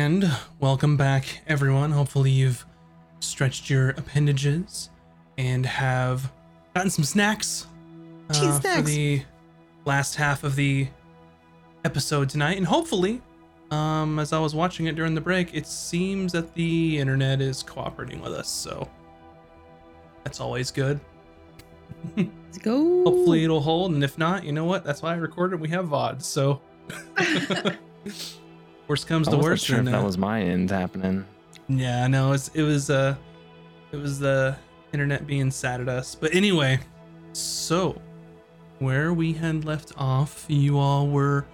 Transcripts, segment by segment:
And welcome back, everyone. Hopefully, you've stretched your appendages and have gotten some snacks, uh, for the last half of the episode tonight. And hopefully, um, as I was watching it during the break, it seems that the internet is cooperating with us. So that's always good. Let's go. Hopefully, it'll hold. And if not, you know what? That's why I recorded. We have VODs. So worst comes I to wasn't worst. sure if and, that uh, was my end happening. Yeah, no, it's, it was uh it was the internet being sad at us. But anyway, so where we had left off, you all were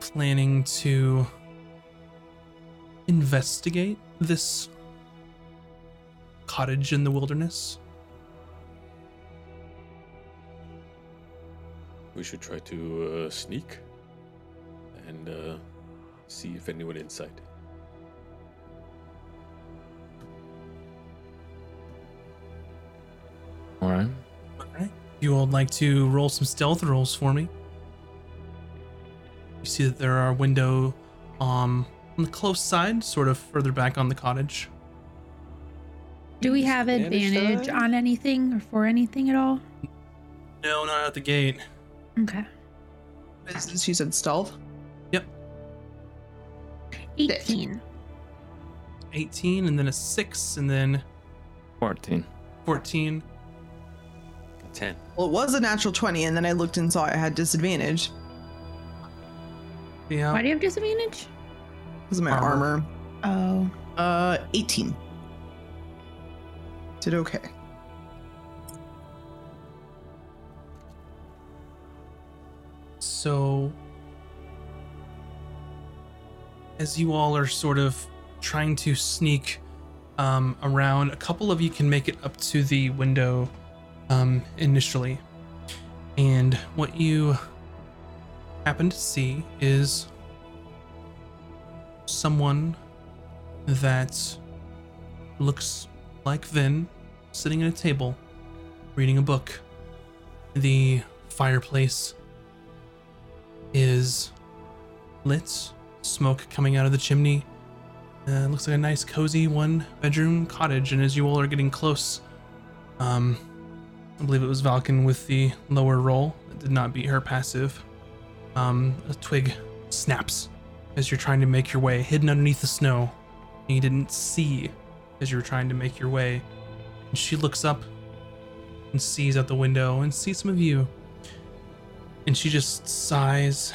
planning to investigate this cottage in the wilderness. We should try to uh, sneak and uh, see if anyone inside. All right. Alright. You all would like to roll some stealth rolls for me. You see that there are window um on the close side, sort of further back on the cottage. Do we have Advantage advantage on anything or for anything at all? No, not at the gate. Okay. Since you said stealth. 18. 18 and then a 6 and then 14. 14 Ten. Well, it was a natural 20, and then I looked and saw I had disadvantage yeah Why do you have disadvantage? because of my Armor. armor. Oh. Uh, 18. Did okay. so as you all are sort of trying to sneak um, around a couple of you can make it up to the window um, initially and what you happen to see is someone that looks like Vin sitting at a table reading a book. The fireplace is lit, smoke coming out of the chimney. Uh, looks like a nice, cozy one bedroom cottage. And as you all are getting close, um, I believe it was Valken with the lower roll that did not beat her passive. Um, a twig snaps as you're trying to make your way, hidden underneath the snow. And you didn't see as you were trying to make your way. And she looks up and sees out the window and sees some of you. And she just sighs,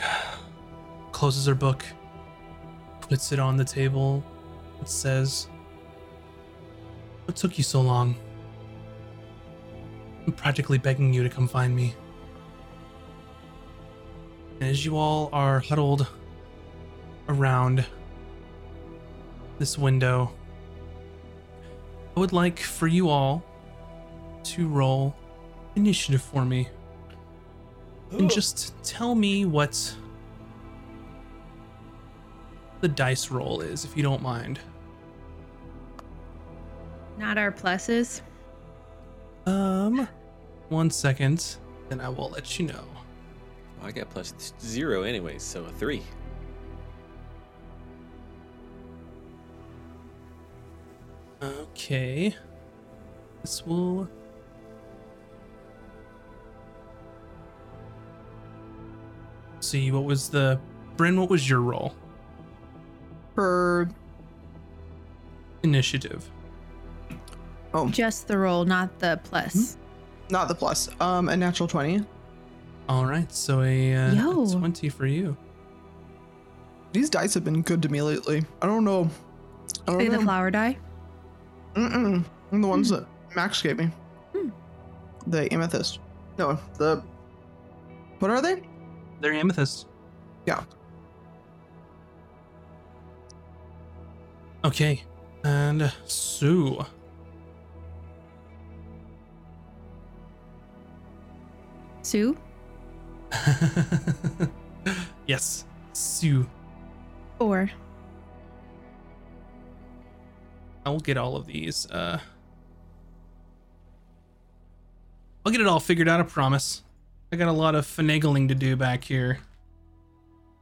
closes her book, puts it on the table, and says, What took you so long? I'm practically begging you to come find me. And as you all are huddled around this window, I would like for you all to roll initiative for me. And just tell me what the dice roll is, if you don't mind. Not our pluses. Um, one second, then I will let you know. I got plus zero anyways, so a three. Okay. This will. See, what was the. Bryn, what was your roll? For Initiative. oh, Just the roll, not the plus. not the plus. Um, a natural 20. All right, so a, uh, a Yo. 20 for you. These dice have been good to me lately. I don't know. I don't Say the know. flower die. Mm-mm. The ones that Max gave me. Hmm. The amethyst. No, the. What are they? They're amethyst. Yeah. Okay, and Sue. Sue? yes, Sue. Four. I will get all of these. Uh, I'll get it all figured out. I promise. I got a lot of finagling to do back here.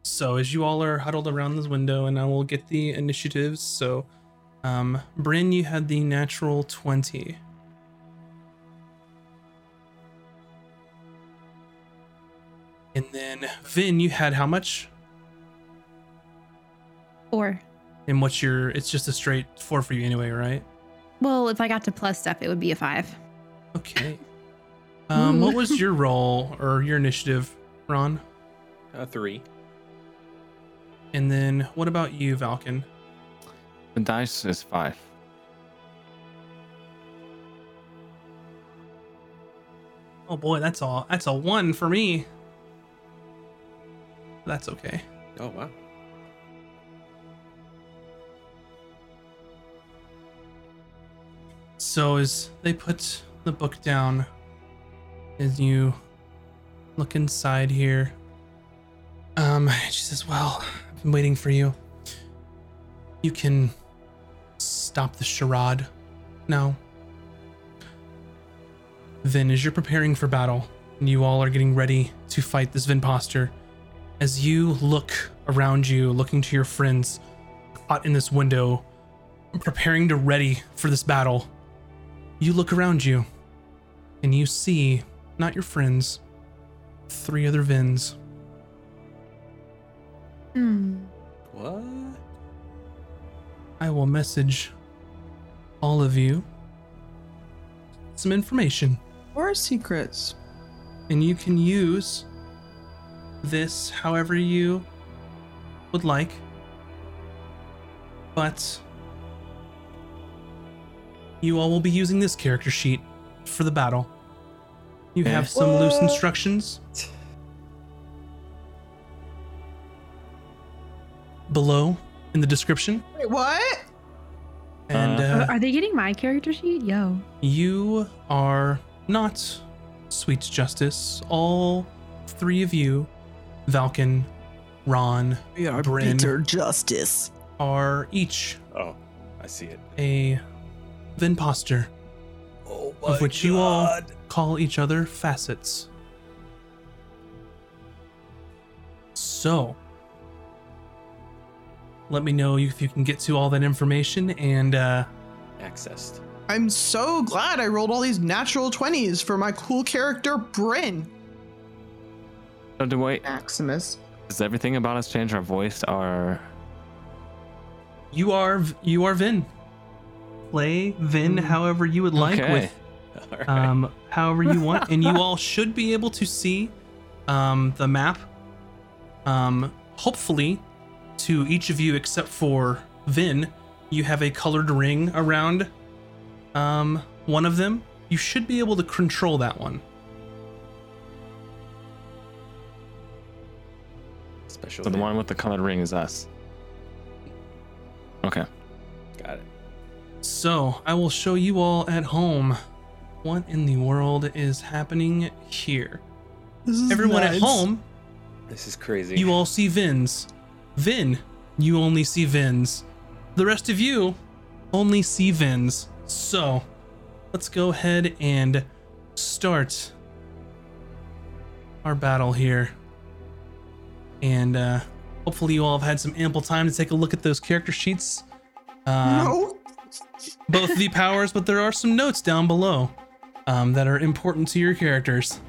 So as you all are huddled around this window, and I will get the initiatives. So, um, Bryn, you had the natural twenty. And then Vin, you had how much? Four. And what's your? It's just a straight four for you anyway, right? Well, if I got to plus stuff, it would be a five. Okay. Um, what was your role or your initiative, Ron? Uh, three. And then what about you, Valken? The dice is five. Oh boy, that's all. That's a one for me. That's okay. Oh wow. So as they put the book down, as you look inside here, um, she says, "Well, I've been waiting for you. You can stop the charade now." Vin, as you're preparing for battle, and you all are getting ready to fight this Vinposter, as you look around you, looking to your friends caught in this window, preparing to ready for this battle, you look around you and you see not your friends, three other Vins. Hmm. What? I will message all of you some information, Or secrets. and you can use this however you would like. But you all will be using this character sheet for the battle. You have some loose instructions below in the description. Wait, what? And Uh. uh, Are they getting my character sheet? Yo. You are not Sweet Justice. All three of you, Valken, Ron, We are Bryn. bitter justice. are each Oh, I see it. a Vinposter, Oh of which you all call each other facets. So, let me know if you can get to all that information and uh, accessed. I'm so glad I rolled all these natural 20s for my cool character, Bryn. So do wait. Maximus. Does everything about us change our voice? Our you are you are Vin. Play Vin however you would like Okay. with All right. um, however you want, and you all should be able to see um, the map. Um, hopefully, to each of you except for Vin, you have a colored ring around um, one of them. You should be able to control that one. Special. so the one with the colored ring is us. Okay. Got it. So I will show you all at home what in the world is happening here. This is Everyone at home This is crazy. You all see Vins. Vin, you only see Vins. The rest of you only see Vins. So, let's go ahead and start our battle here. And uh, hopefully, you all have had some ample time to take a look at those character sheets. Um, no. both the powers, but there are some notes down below um, that are important to your characters.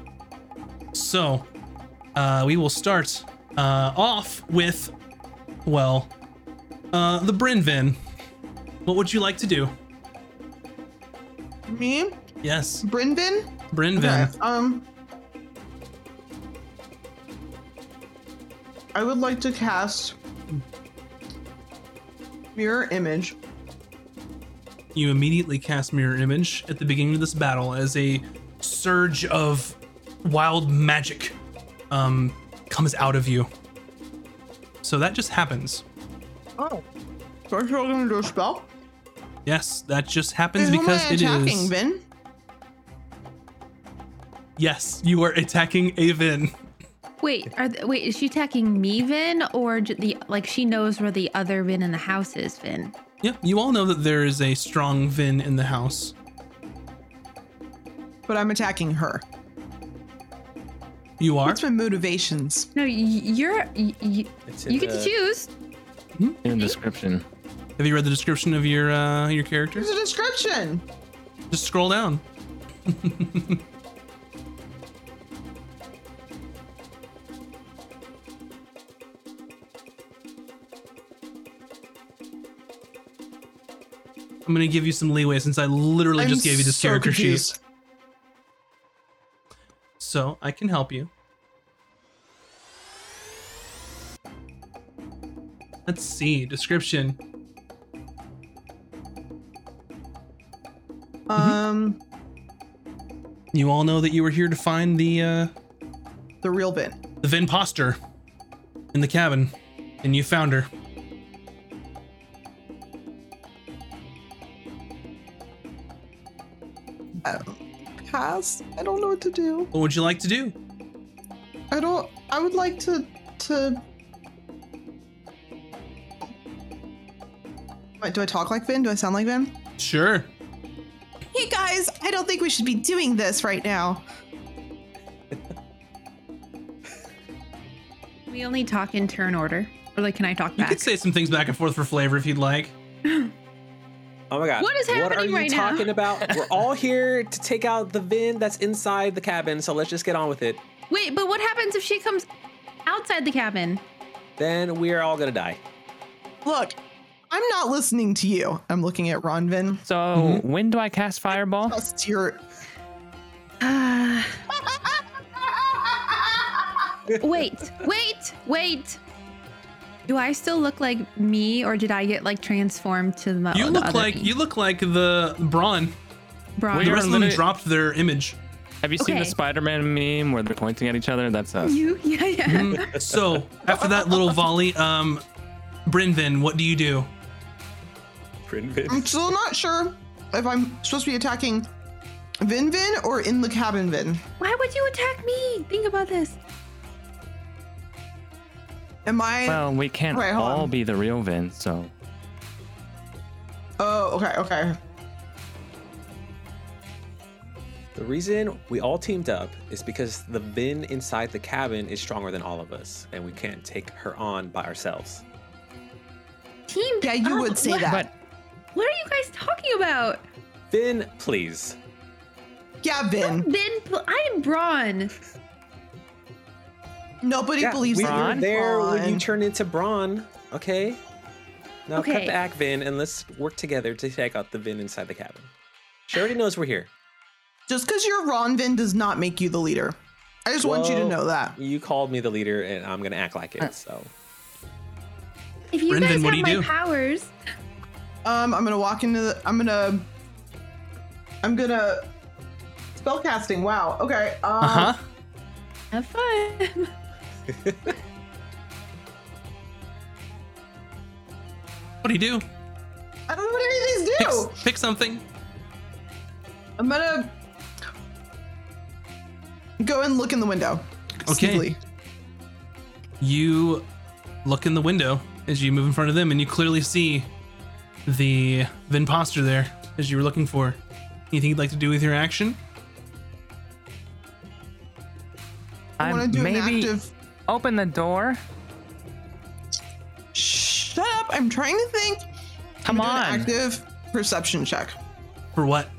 So, uh, we will start uh, off with, well, uh, the Brynvin. What would you like to do? Me? Yes, Brynvin? Brinvin. Okay, um. I would like to cast Mirror Image. You immediately cast Mirror Image at the beginning of this battle as a surge of wild magic um, comes out of you. So that just happens. Oh. So I'm still gonna do a spell? Yes, that just happens Who am because it is. attacking. Vin? Yes, you are attacking Avin. Wait, are th- wait, is she attacking me, Vin, or j- the like she knows where the other Vin in the house is, Vin? Yep, you all know that there is a strong Vin in the house. But I'm attacking her. You are. What's my motivations? No, y- you're y- y- It's in you get to the- choose. In the description. Have you read the description of your uh your character? There's a description. Just scroll down. I'm gonna give you some leeway since I literally I'm just gave you this so character confused. Sheet. So I can help you. Let's see. Description. Um, You all know that you were here to find the uh the real Vin. the Vin Poster in the cabin, and you found her. Pass. I don't know what to do. What would you like to do? I don't. I would like to to. Wait, do I talk like Vin? Do I sound like Vin? Sure. Hey guys, I don't think we should be doing this right now. We only talk in turn order. Or like, can I talk You back? You could say some things back and forth for flavor if you'd like. Oh my god. What is What are happening you right now? talking about? We're all here to take out the Vin that's inside the cabin, so let's just get on with it. Wait, but what happens if she comes outside the cabin? Then we are all gonna die. Look, I'm not listening to you. I'm looking at Ronvin. So Mm-hmm. when do I cast Fireball? Trust your. Uh, wait, wait, wait. Do I still look like me, or did I get like transformed to the? You the look other like me? you look like the Braun. Braun. We The rest of them dropped their image. Have you seen the Spider-Man meme where they're pointing at each other? That's us. You, yeah, yeah. Mm, so after that little volley, um, Brynvin, what do you do? Prinvin. I'm still not sure if I'm supposed to be attacking Vin Vin or in the cabin Vin. Why would you attack me? Think about this. Am I? Well, we can't Wait, all on. be the real Vin, so oh, okay, okay. The reason we all teamed up is because the Vin inside the cabin is stronger than all of us, and we can't take her on by ourselves. Team. Yeah, you up. would say what, that. but What are you guys talking about? Vin, please. Yeah, Vin. Then pl- I am Braun. Nobody Yeah, believes we that were you're there when you Braun. turned into Braun. Okay. Now cut Okay. the act, Vin, and let's work together to take out the Vin inside the cabin. She already knows we're here. Just because you're Ron Vin does not make you the leader. I just want you to know that. You called me the leader, and I'm gonna act like it. So If you Brendan, guys have you my do? powers, Um, I'm gonna walk into the. I'm gonna. I'm gonna. Spell casting. Wow. Okay. Um, Uh huh. have fun. What do you do? I don't know what any of these do. pick something. I'm gonna go and look in the window. Okay. Sneakily. You look in the window as you move in front of them, and you clearly see the Vin Poster there as you were looking for. Anything you'd like to do with your action? I want to do maybe an active. Open the door. Shut up! I'm trying to think. Come I'm on. an active perception check. For what?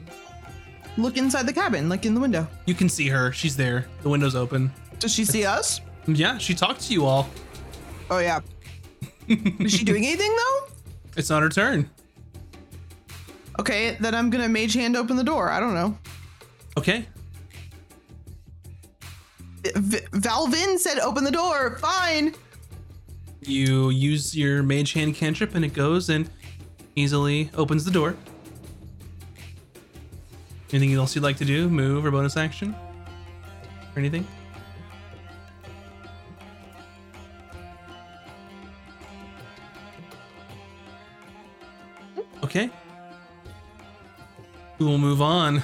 Look inside the cabin, like in the window. You can see her. She's there. The window's open. Does she see us? Yeah, she talked to you all. Oh yeah. Is she doing anything though? It's not her turn. Okay, then I'm gonna mage hand open the door. I don't know. Okay. Valvin said open the door. Fine. You use your mage hand cantrip, and it goes and easily opens the door. Anything else you'd like to do? Move or bonus action? Or anything? Okay. We will move on.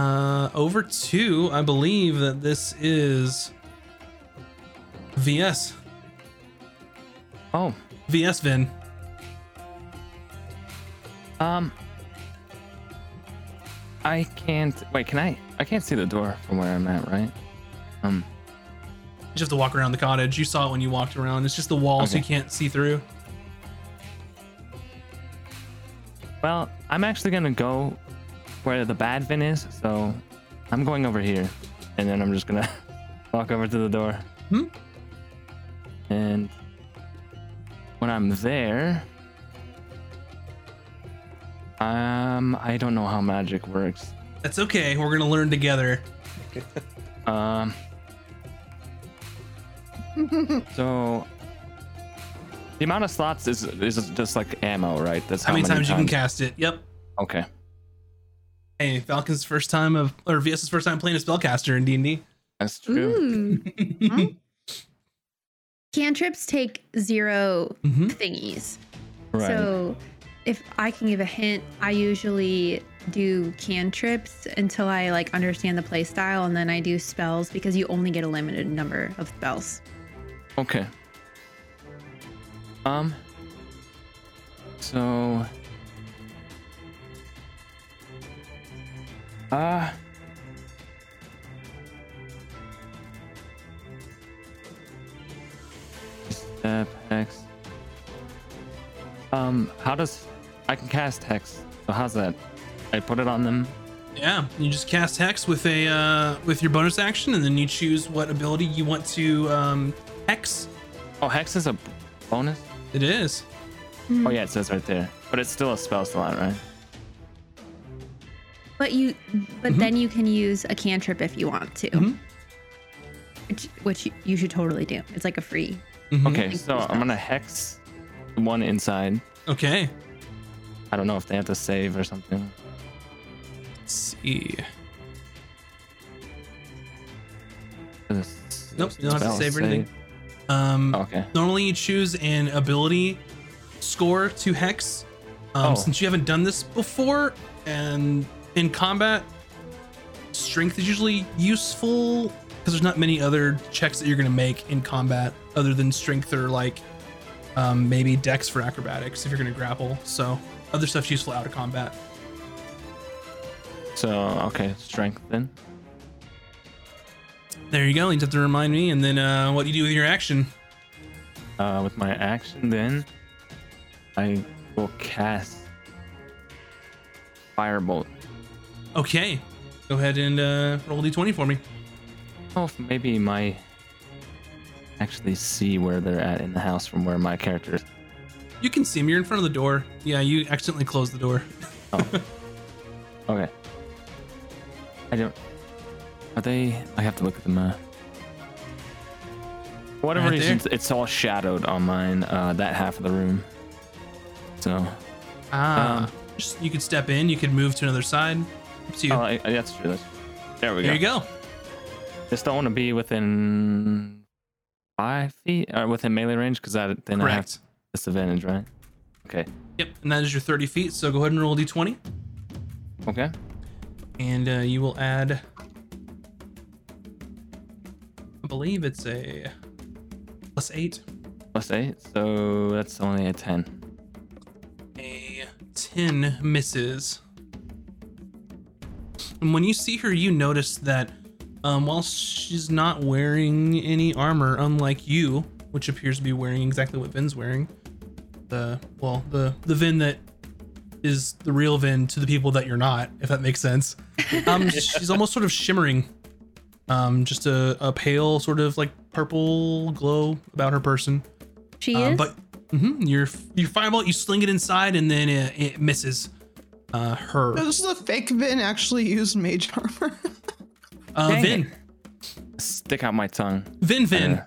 Uh, over to, I believe that this is VS. Oh, VS Vin. um, I can't. Wait, can I? I can't see the door from where I'm at, right? Um. You just have to walk around the cottage. You saw it when you walked around. It's just the walls Okay. you can't see through. Well, I'm actually gonna go where the bad Vin is, so I'm going over here, and then I'm just gonna walk over to the door. Hmm? And when I'm there, um, I don't know how magic works. That's okay. We're gonna learn together. Um. so the amount of slots is is just like ammo, right? That's How, many, times, you can cast it? Yep. Okay. Hey, Valken's first time of, or VS's first time playing a spellcaster in D and D. That's true. Ooh. Cantrips take 0 Mhm. thingies. Right. So if I can give a hint, I usually do cantrips until I like understand the play style and then I do spells because you only get a limited number of spells. Okay. Um. So. Uh. Step hex. Um. How does I can cast hex? So how's that? I put it on them. Yeah, you just cast hex with a uh, with your bonus action, and then you choose what ability you want to um, hex. Oh, hex is a bonus. It is. Oh yeah, it says right there. But it's still a spell slot, right? But you but Mhm. then you can use a cantrip if you want to. Mhm. Which which you- you should totally do. It's like a free. Mhm. Okay, so you, I'm gonna hex one inside. Okay. I don't know if they have to save or something. Let's see. Nope, you don't have to save or anything. Um, Oh, okay. Normally, you choose an ability score to hex. Um, Oh. Since you haven't done this before, and in combat, strength is usually useful because there's not many other checks that you're going to make in combat other than strength or like um, maybe dex for acrobatics if you're going to grapple. So other stuff's useful out of combat. So okay, strength then. There you go. You just have to remind me, and then uh, what do you do with your action? Uh, with my action, then I will cast firebolt. Okay, go ahead and uh, roll d20 for me. Oh, maybe my actually see where they're at in the house from where my character is. You can see me. You're in front of the door. Yeah, you accidentally closed the door. Oh. okay. I don't. Are they? I have to look at the map. For whatever Right there? reason, it's all shadowed on mine. Uh, that half of the room. So. Ah, Um, you could step in. You could move to another side. To you. Oh, I, I- that's true. That's there we there go. There you go. Just don't want to be within five feet or within melee range because that then I have Correct. disadvantage, right? Okay. Yep, and that is your 30 feet. So go ahead and roll d20, Okay. and uh, you will add. I believe it's a plus eight. Plus eight, so that's only a ten. A 10 misses. And when you see her, you notice that um, while she's not wearing any armor, unlike you, which appears to be wearing exactly what Vin's wearing, the well, the the Vin that is the real Vin to the people that you're not, if that makes sense. Um, she's almost sort of shimmering, um, just a, a pale sort of like purple glow about her person. She Uh, is. but mhm, your your fireball, you sling it inside, and then it, it misses uh, her. This is a fake Vin actually used mage armor. Uh, Dang Vin, Stick out my tongue. Vin, Vin, Uh,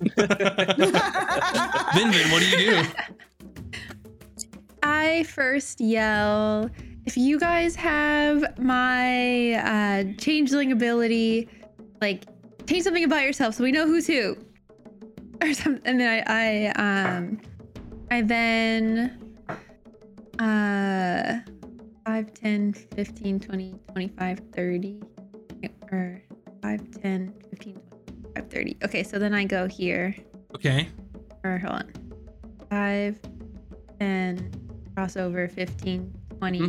Vin, Vin. What do you do? I first yell, if you guys have my uh, changeling ability, like change something about yourself so we know who's who. Or something. And then I, I um I then uh 5, 10, 15, 20, 25, 30. Or 5, 10, 15, 25, 30. Okay, so then I go here. Okay, Or hold on. 5, 10, crossover 15, 20, Hmm.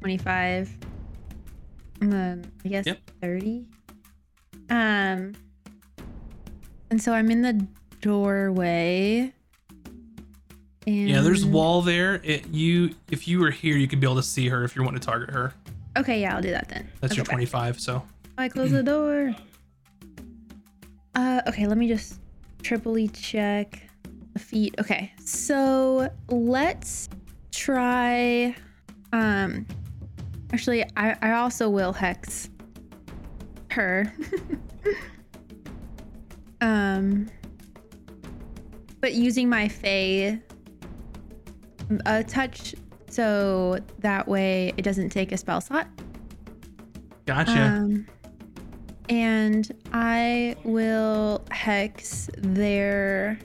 25. And then I guess Yep. 30. Um, and so I'm in the doorway. And Yeah, there's wall there. It you if you were here, you could be able to see her if you want to target her. Okay, yeah, I'll do that then. That's I'll your go back. 25. So I close the door. Uh, okay, let me just triply check the feet. Okay, so let's try. Um, actually, I I also will hex her. um, but using my Fey uh, touch, so that way it doesn't take a spell slot. gotcha. Um, and I will hex their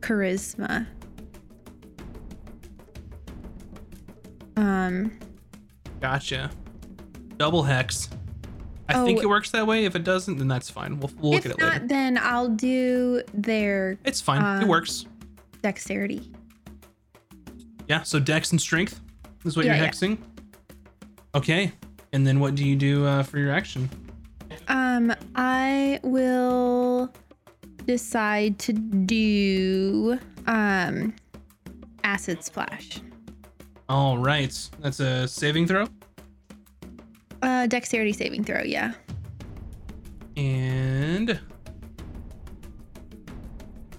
charisma. Um, gotcha. Double hex. I think Oh. it works that way. If it doesn't, then that's fine. We'll, we'll look at it not, later. then I'll do their It's fine. it um, works. dexterity. Yeah. So dex and strength is what Yeah, you're yeah. hexing. Okay. And then what do you do uh, for your action? Um, I will decide to do um acid splash. All right. That's a saving throw. Uh, dexterity saving throw. Yeah. And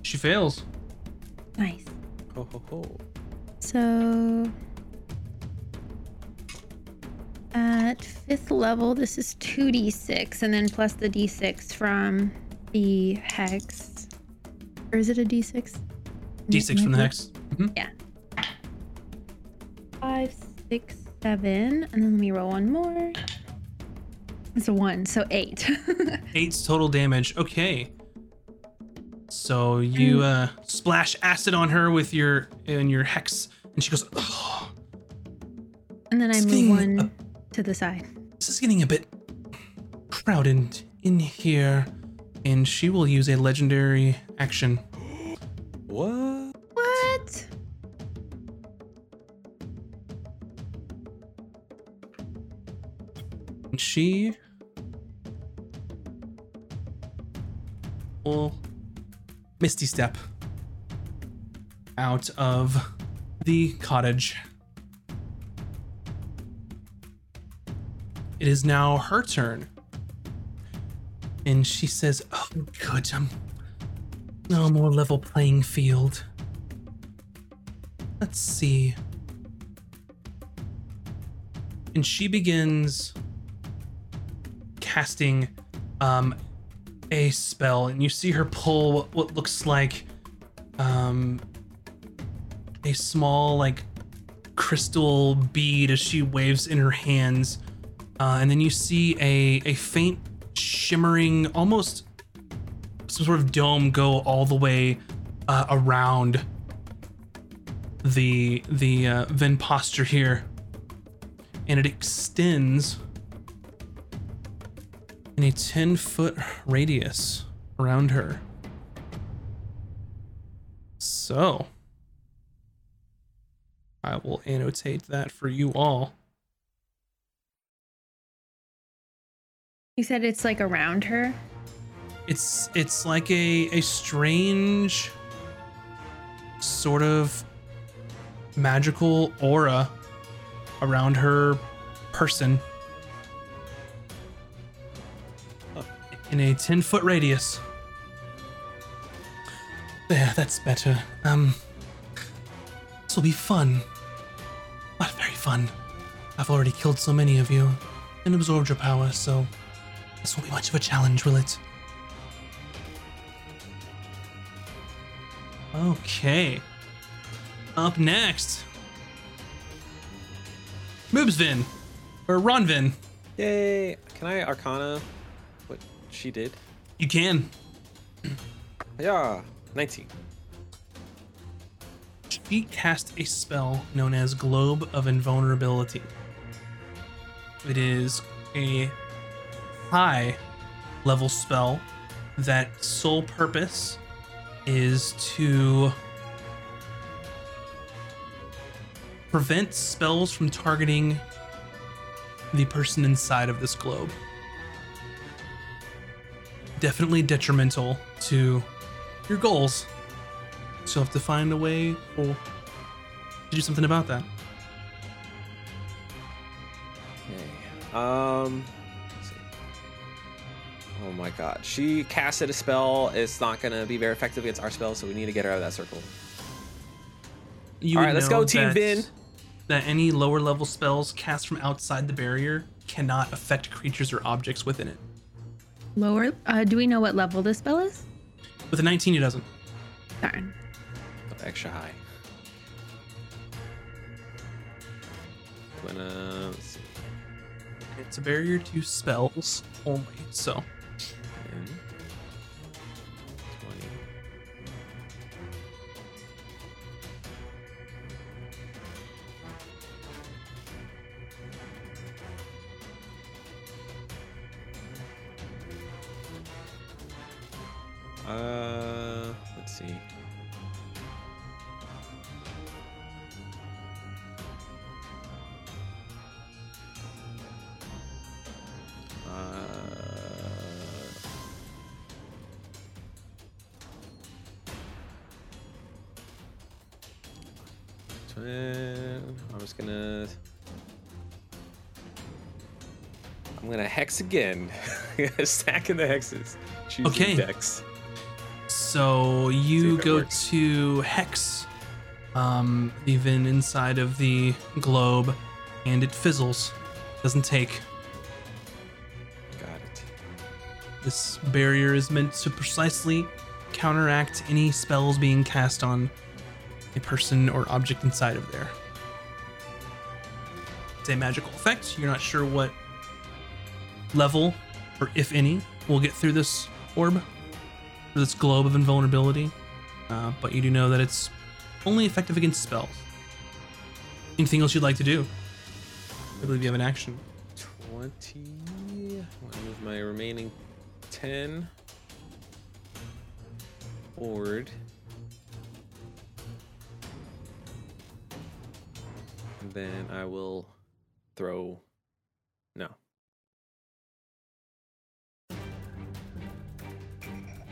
she fails. Nice. Ho ho ho. So at fifth level, this is 2d6, and then plus the d6 from the hex. Or is it a d6? D6 from the hex. Mhm. Yeah. Five, six, seven, and then let me roll one more. It's a one, so eight. Eight's total damage. Okay. So you uh, splash acid on her with your and your hex, and she goes, "Oh, and then I This move thing- one uh, to the side. this is getting a bit crowded in here." And she will use a legendary action. What? What? And she will misty step out of the cottage. It is now her turn. And she says, Oh, good. I'm no more level playing field. Let's see. And she begins casting um, a spell, and you see her pull what, looks like um, a small, like, crystal bead as she waves in her hands. Uh, and then you see a, a faint, shimmering, almost some sort of dome go all the way uh, around the the uh, Vinposter here, and it extends in a 10 foot radius around her. So, I will annotate that for you all. You said it's like around her. It's it's like a a strange sort of magical aura around her person in a 10 foot radius. There, that's better. Um, this will be fun. Fun. I've already killed so many of you and absorbed your power, so this won't be much of a challenge, will it? Okay. Up next. Moobsvin. Or Ronvin. Yay! Can I Arcana what she did? You can. Yeah, 19. She cast a spell known as Globe of Invulnerability. It is a high level spell that sole purpose is to prevent spells from targeting the person inside of this globe. definitely detrimental to your goals. So you'll have to find a way or to do something about that. Okay. Um. let's see. Oh my god. She casted a spell. It's not gonna be very effective against our spell, so we need to get her out of that circle. You All would right, let's go, Team that- Vin. That any lower level spells cast from outside the barrier cannot affect creatures or objects within it. Lower. Uh, do we know what level this spell is? With a 19, it doesn't. Darn. Extra high. Let's see. It's a barrier to spells only. So 10, 20. Uh, let's see. Hex again. Stacking the hexes. Choosing Okay. Dex. So you go works. to hex, um, even inside of the globe, and it fizzles. Doesn't take. Got it. This barrier is meant to precisely counteract any spells being cast on a person or object inside of there. It's a magical effect. You're not sure what level, or if any, we'll get through this orb, or this globe of invulnerability. Uh, but you do know that it's only effective against spells. Anything else you'd like to do? I believe you have an action. 20. I'll move my remaining 10 forward. Then I will throw. No.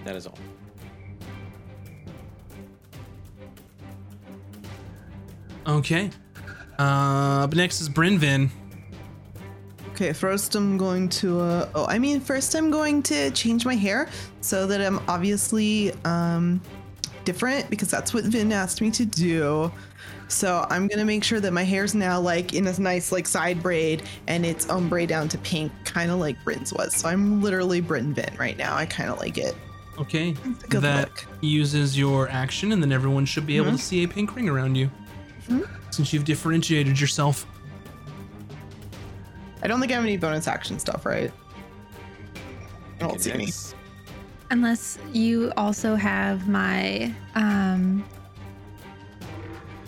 That is all. Okay. Uh, up next is Brynvin. Okay, first I'm going to, uh, oh, I mean, first I'm going to change my hair so that I'm obviously um, different because that's what Vin asked me to do. So I'm gonna make sure that my hair's now like in a nice like side braid and it's ombre down to pink, kind of like Bryn's was. So I'm literally Bryn Vin right now. I kind of like it. Okay. good that look. uses your action, and then everyone should be able Mhm. to see a pink ring around you. Mhm. Since you've differentiated yourself. I don't think I have any bonus action stuff, right? I don't see any. Unless you also have my um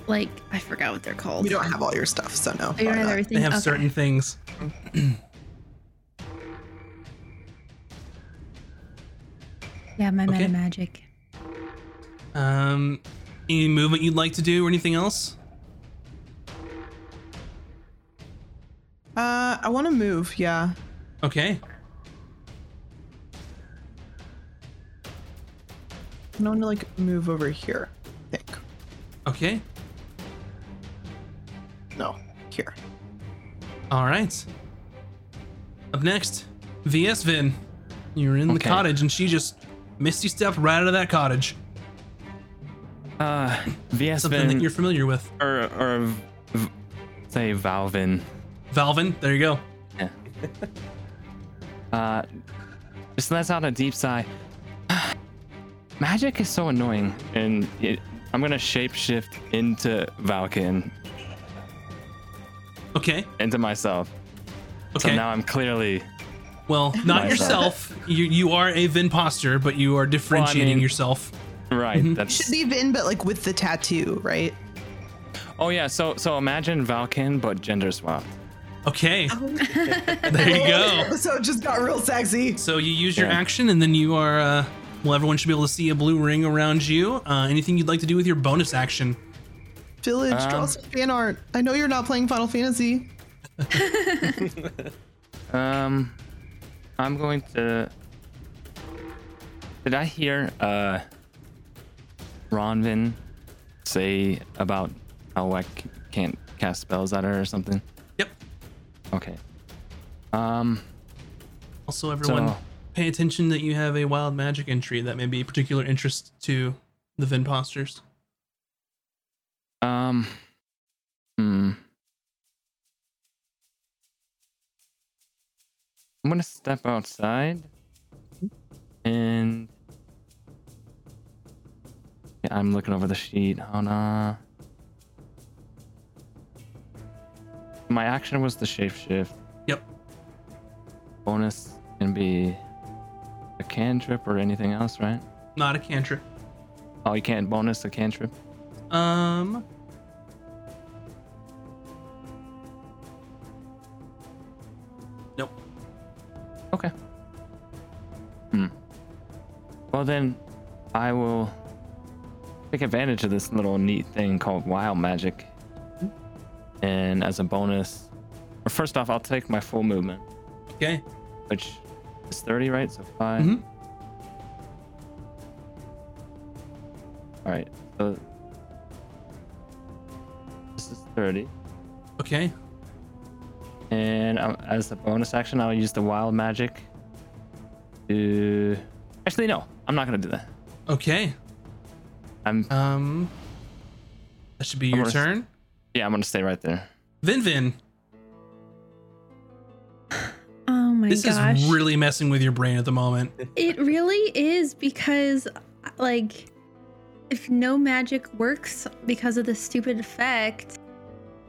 like I forgot what they're called. We don't have all your stuff, so no. Oh, you don't have everything. They have Okay. certain things. Yeah, my Okay. meta magic. Um, any movement you'd like to do, or anything else? Uh, I want to move. Yeah. Okay. I want to like move over here. I think. Okay. No, here. All right. Up next, VS Vin. You're in the cottage, and she just misty stepped right out of that cottage. Uh, VS Something that you're familiar with. or or v- say Valvin. Valvin, there you go. Yeah. uh, just lets out a deep sigh. Magic is so annoying, and it, I'm gonna shapeshift into Valken, Okay. into myself. Okay. So now I'm clearly well, not Myself. yourself. You you are a Vinposter, but you are differentiating mean- yourself. right. Mhm. That's Should be Vin, but like with the tattoo, right? oh yeah. So so imagine Valken, but gender swapped. Okay. there you go. episode just got real sexy. So you use your Yeah. action, and then you are. Uh, well, everyone should be able to see a blue ring around you. Uh, anything you'd like to do with your bonus action? Village, draw Um, some fan art. I know you're not playing Final Fantasy. Um, I'm going to Did I hear uh Ronvin say about how I c- can't cast spells at her or something? Yep. Okay. Um. Also, everyone, So- pay attention that you have a wild magic entry that may be of particular interest to the Vinposters. Um. Hmm. I'm gonna step outside and yeah, I'm looking over the sheet. Oh no. My action was the shapeshift. Yep. Bonus can be a cantrip or anything else, right? Not a cantrip. Oh, you can't bonus a cantrip. Um. Okay. Hmm. Well then, I will take advantage of this little neat thing called wild magic. And as a bonus, or first off, I'll take my full movement, Okay. which is 30, right? So 5 Mhm. All right. So this is 30. Okay. And um, as a bonus action, I'll use the wild magic to. Actually, no, I'm not gonna do that. Okay. I'm Um. That should be I'm your gonna- turn. yeah, I'm gonna stay right there. Vin Vin, Oh my this gosh. is really messing with your brain at the moment. It really is because, like, if no magic works because of the stupid effect,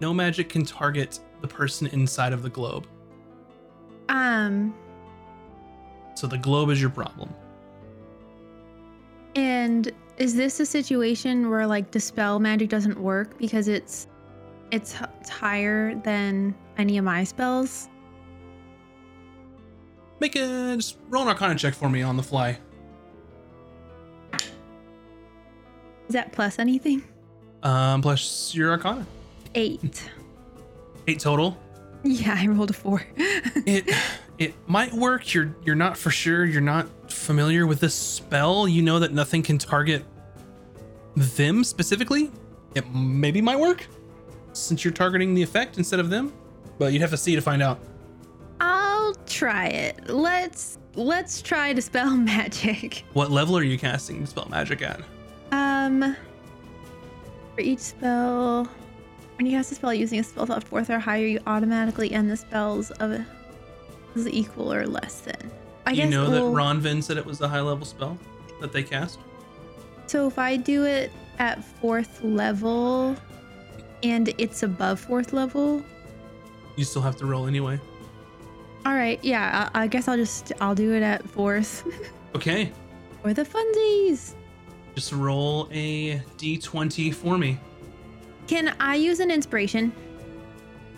No magic can target the person inside of the globe. um, So the globe is your problem. and is this a situation where like dispel magic doesn't work because it's it's, it's higher than any of my spells? Make a just roll an Arcana check for me on the fly. Is that plus anything? Um, plus your Arcana. Eight. Eight total. Yeah, I rolled a four. It it might work. You're you're not for sure. You're not familiar with this spell. You know that nothing can target them specifically. It maybe might work since you're targeting the effect instead of them. But you'd have to see to find out. I'll try it. Let's let's try to spell magic. What level are you casting spell magic at? Um, for each spell, when you cast a spell using a spell slot fourth or higher, you automatically end the spells of is equal or less than. I you know well, that Ronvin said it was a high level spell that they cast. So if I do it at fourth level, and it's above fourth level, You still have to roll anyway. all right. Yeah, I, I guess I'll just I'll do it at fourth Okay, for the funsies. just roll a d20 for me. Can I use an inspiration?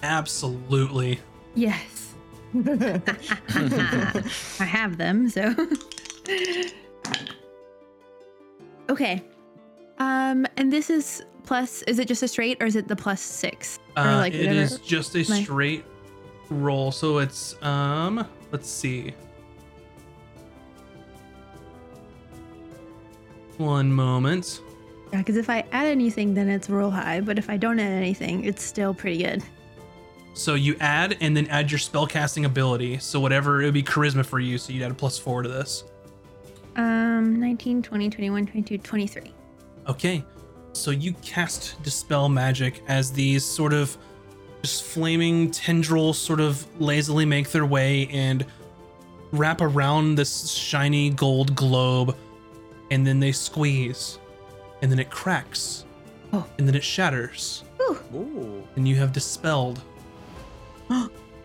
Absolutely. Yes. I have them, so. okay. Um, and this is plus. Is it just a straight, or is it the plus six? Uh, like it is just a my- straight roll. So it's um. Let's see. One moment. Yeah, because if I add anything, then it's real high. But if I don't add anything, it's still pretty good. So you add and then add your spellcasting ability. So whatever it would be charisma for you. So you'd add a plus four to this. Um, 19, 20, 21, 22, 23. Okay. So you cast Dispel Magic as these sort of just flaming tendrils sort of lazily make their way and wrap around this shiny gold globe. And then they squeeze. And then it cracks. Oh. And then it shatters. Ooh. And you have dispelled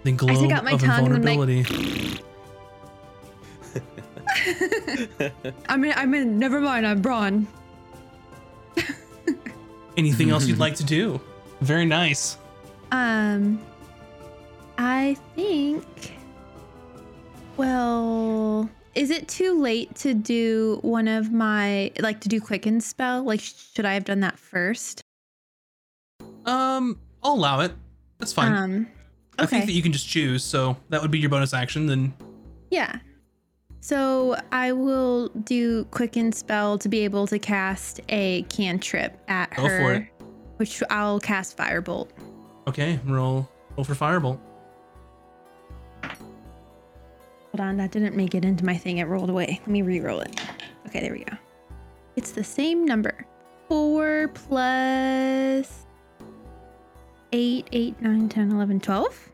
the globe out my of tongue and, like- invulnerability. I mean, I mean, never mind. I'm Braun. Anything else you'd like to do? Very nice. Um, I think. Well, is it too late to do one of my like to do quicken spell? Like, should I have done that first? Um, I'll allow it. That's fine. Um, I think okay. that you can just choose, so that would be your bonus action. Then yeah. So I will do quicken spell to be able to cast a cantrip at Go her, which I'll cast firebolt. Okay, roll roll for firebolt. Hold on, that didn't make it into my thing. It rolled away. Let me re-roll it. Okay, there we go. It's the same number. Four plus eight, eight, nine, 10, 11, 12.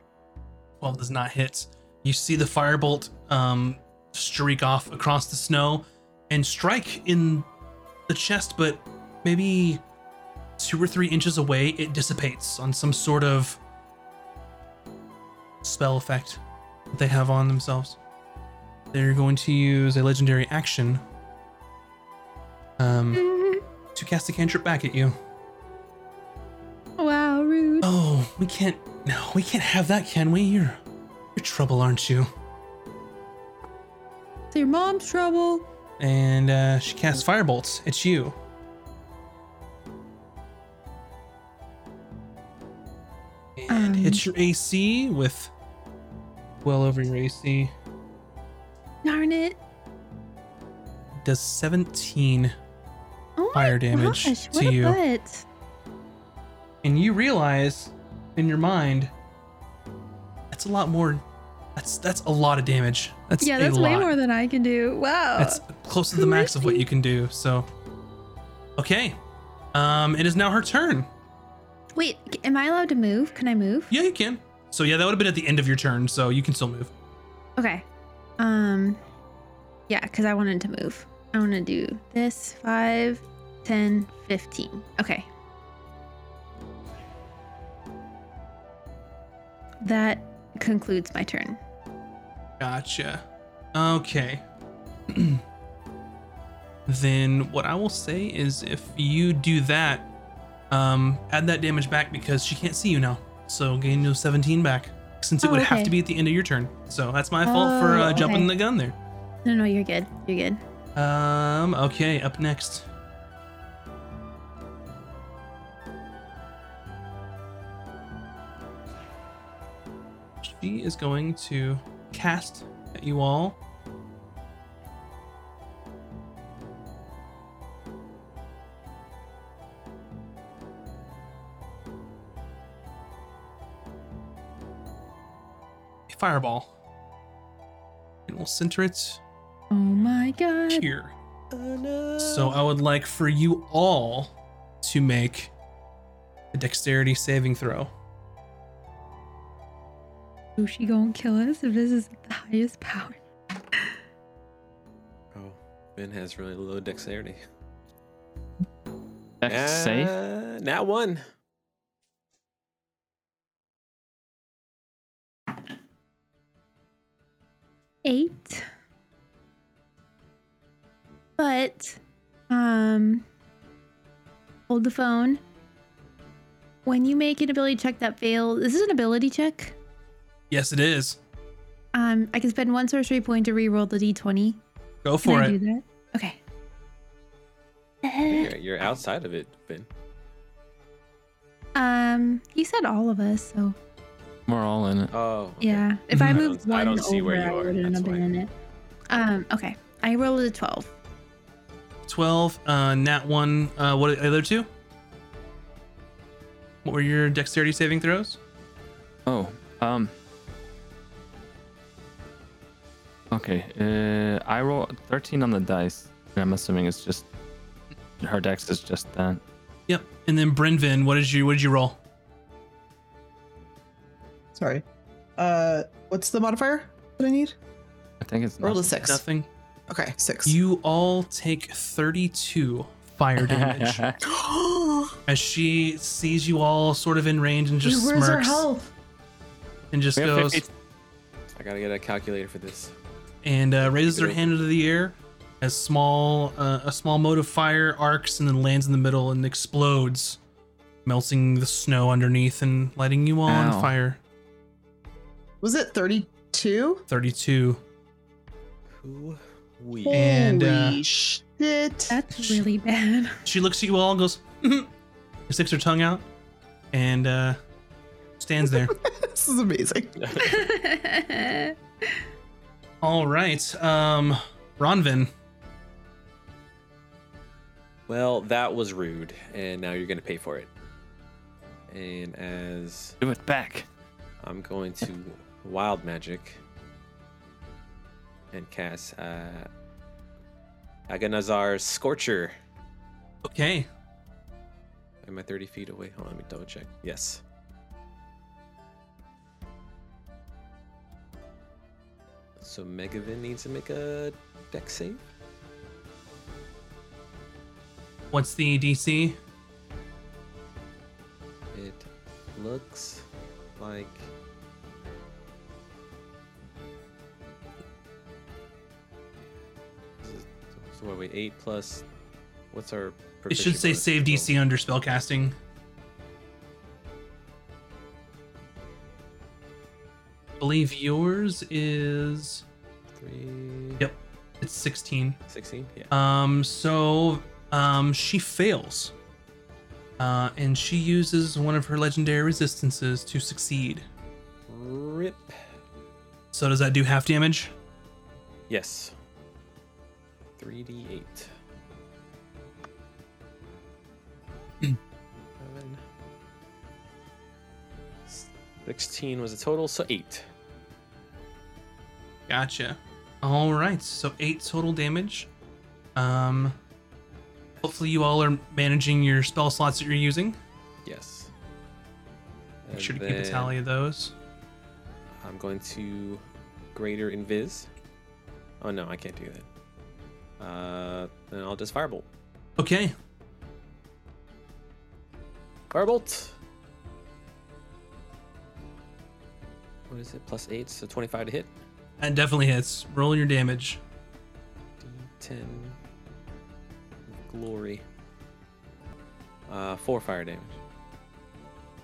12 does not hit. You see the firebolt um, streak off across the snow and strike in the chest, but maybe two or three inches away, it dissipates on some sort of spell effect that they have on themselves. They're going to use a legendary action um, to cast a cantrip back at you. Wow, rude. Oh, we can't. No, we can't have that, can we? You're, you're trouble, aren't you? It's your mom's trouble. And uh, she casts firebolts. It's you. And Um. hits your AC with well over your AC. Darn it. Does 17. Oh Fire damage gosh, to you. butt. And you realize in your mind that's a lot more. That's that's a lot of damage. That's Yeah, that's way more than I can do. Wow. That's close to the max of what you can do. So, okay. Um, it is now her turn. Wait, am I allowed to move? Can I move? Yeah, you can. So yeah, that would have been at the end of your turn. So you can still move. Okay. Um yeah, because I wanted to move. I want to do this 5, 10, 15. Okay. That concludes my turn. Gotcha. Okay. then what I will say is if you do that, um, add that damage back because she can't see you now. So gain those 17 back. Since it Oh, would have to be at the end of your turn. So that's my fault for Oh, uh, jumping okay. the gun there. No, no, you're good. You're good. Um, okay, up next. She is going to cast at you all. Fireball. And we'll center it Oh my god. here. So I would like for you all to make a dexterity saving throw. Is she gonna kill us if this is the highest power? Oh, Ben has really low dexterity. Dex safe. Uh, Nat one. Eight. But, um, hold the phone. When you make an ability check that fails, this is an ability check. Yes, it is. Um, I can spend one sorcery point to re-roll the d20. Go Can for I it. do that? Okay. You're, you're outside of it, Ben. Um, he said all of us, so We're all in it. Oh. okay. yeah. If I I moved don't- I one don't see over, where you I wouldn't have been in it. Um, okay. I rolled a twelve. 12, uh, nat 1. Uh, what are the other two? What were your dexterity saving throws? Oh, um. Okay, uh, I rolled 13 on the dice. and I'm assuming it's just her dex is just that. Yep. And then Brynvin, what did you what did you roll? Sorry. Uh, what's the modifier that I need? I think it's Roll a six. Nothing. Okay, six. You all take 32 fire damage as she sees you all sort of in range and just Where's our smirks health? and just We have goes 50 I gotta get a calculator for this. and uh, raises her hand into the air as small uh, a small mote of fire arcs and then lands in the middle and explodes, melting the snow underneath and lighting you all on Ow. fire. Was it 32? 32. Who we? And, uh, Holy shit. That's really bad. She looks at you all and goes, sticks her tongue out, and uh, stands there. this is amazing. All right. Um, Ronvin. Well, that was rude, and now you're gonna pay for it. And as Do it back. I'm going to wild magic and cast uh, Aganazzar's Scorcher. Okay. Am I 30 feet away? Hold on, let me double check. Yes. So Megavin needs to make a deck save. What's the DC? It looks like. So wait, wait, eight plus. What's our? It should say save DC under spellcasting. believe yours is Three. Yep. it's 16. 16? Yeah. Um, so um, she fails. Uh, and she uses one of her legendary resistances to succeed. Rip. So does that do half damage? Yes. 3d8. Seven. 16 was a total, so 8. Gotcha. All right, so eight total damage. Um, hopefully you all are managing your spell slots that you're using. Yes. Make And sure to keep a tally of those. I'm going to greater invis. Oh no, I can't do that. Uh, then I'll just firebolt. Okay, Firebolt. What is it? Plus eight, so 25 to hit. that definitely hits. Roll your damage. D10. Glory. Uh, four fire damage.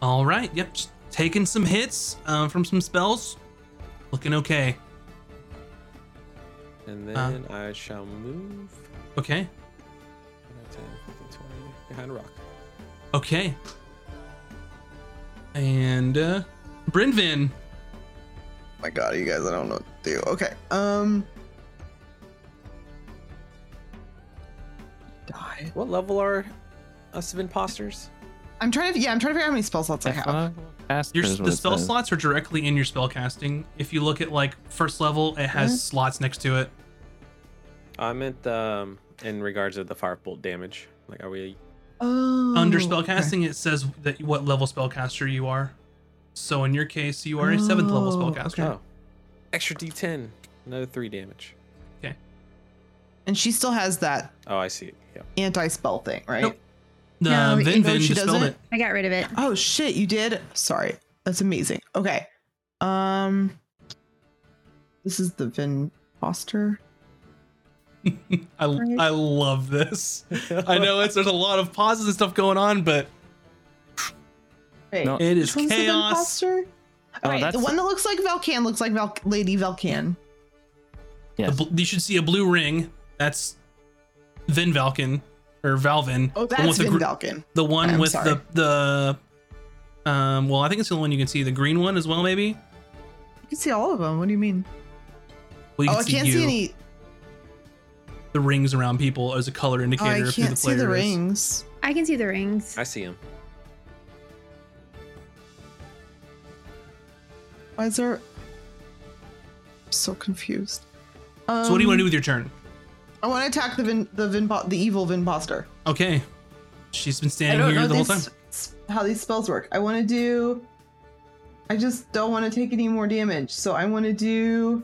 All right, yep, just taking some hits um, from some spells. Looking okay. And Uh. then I shall move Okay, 10, 15, 20 behind a rock. okay. And uh, Brynvin. my god, you guys, I don't know what to do. Okay. Um. Die. What level are us of imposters? I'm trying to. Yeah, I'm trying to figure out how many spell slots I have. Your, Your, the spell slots are directly in your spell casting. If you look at like first level, it has slots next to it. I meant um, in regards of the firebolt damage. Like, are we? Oh. Under okay. spellcasting, it says that what level spellcaster you are. So in your case, you are a seventh level Oh, spellcaster. okay. Oh, extra D10, another three damage. Okay. And she still has that Oh, I see. Yeah. anti spell thing, right? Nope. The No, Vin oh, Vin she dispelled doesn't? it. I got rid of it. Oh shit, you did? Sorry. That's amazing. Okay. Um This is the Vin Foster. I, I love this. I know it's there's a lot of pauses and stuff going on, but Wait, No. it is which one's the chaos. Foster? Oh, Right, the one that looks like Valken looks like Val- Lady Valken. The Yes. bl- you should see a blue ring. That's Vin Valken or Valvin. Oh, The one that's with the Vin gr- Valken. The one I'm with sorry. the the um. Well, I think it's the one you can see. The green one as well, maybe. You can see all of them. What do you mean? Well, you oh, can I can't you. see any. The rings around people as a color indicator. Oh, indicator I of who the can't see the is. rings. I can see the rings. I see them. Why is there? I'm so confused. Um, So what do you want to do with your turn? I want to attack the Vin, the Vin, the evil Vin Okay. She's been standing here the whole time. these, s- how these spells work. I want to do. I just don't want to take any more damage, so I want to do.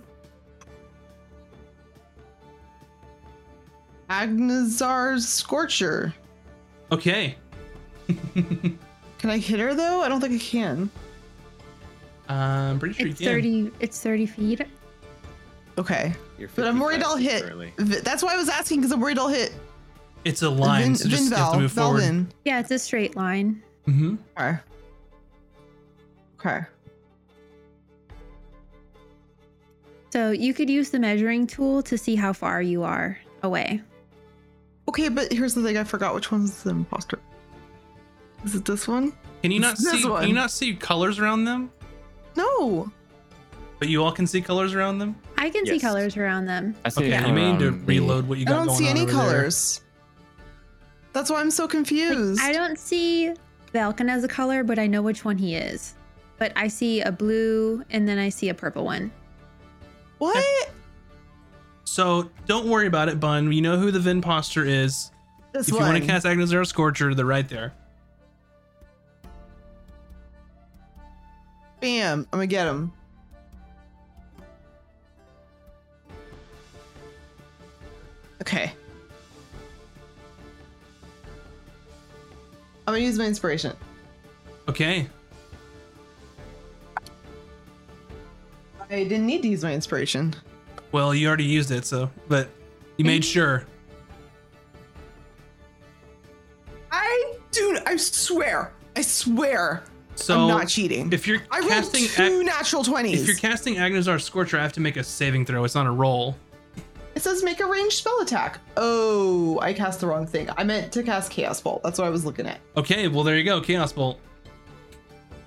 Agnazar's Scorcher. Okay. Can I hit her though? I don't think I can. I'm pretty sure It's you can. thirty. It's thirty feet. Okay, but I'm worried I'll hit. currently. Vi- That's why I was asking because I'm worried I'll hit It's a line, Vin, so just Vin you have to move forward. Valvin. Yeah, it's a straight line. hmm Okay. Okay. So you could use the measuring tool to see how far you are away. Okay, but here's the thing. I forgot which one's the imposter. Is it this one? Can you not This see? Can you not see colors around them? No. But you all can see colors around them. I can see colors around them. I see Okay, a you may need to color on the- reload what you got. I don't going see on any over there. colors. That's why I'm so confused. I don't see Valken as a color, but I know which one he is. But I see a blue and then I see a purple one. What? So don't worry about it, Bun. You know who the Vinposter is. This if you want to cast Agnazar Scorcher, they're right there. Bam! I'm gonna get him. Okay. I'm gonna use my inspiration. Okay. I didn't need to use my inspiration. Well, you already used it, so but you made sure. I do. I swear. I swear. So I'm not cheating. if you're I rolled casting two Ag- natural twenties. if you're casting Agnazar Scorcher, I have to make a saving throw. It's not a roll. It says make a ranged spell attack. Oh, I cast the wrong thing. I meant to cast Chaos Bolt. That's what I was looking at. Okay, well there you go, Chaos Bolt.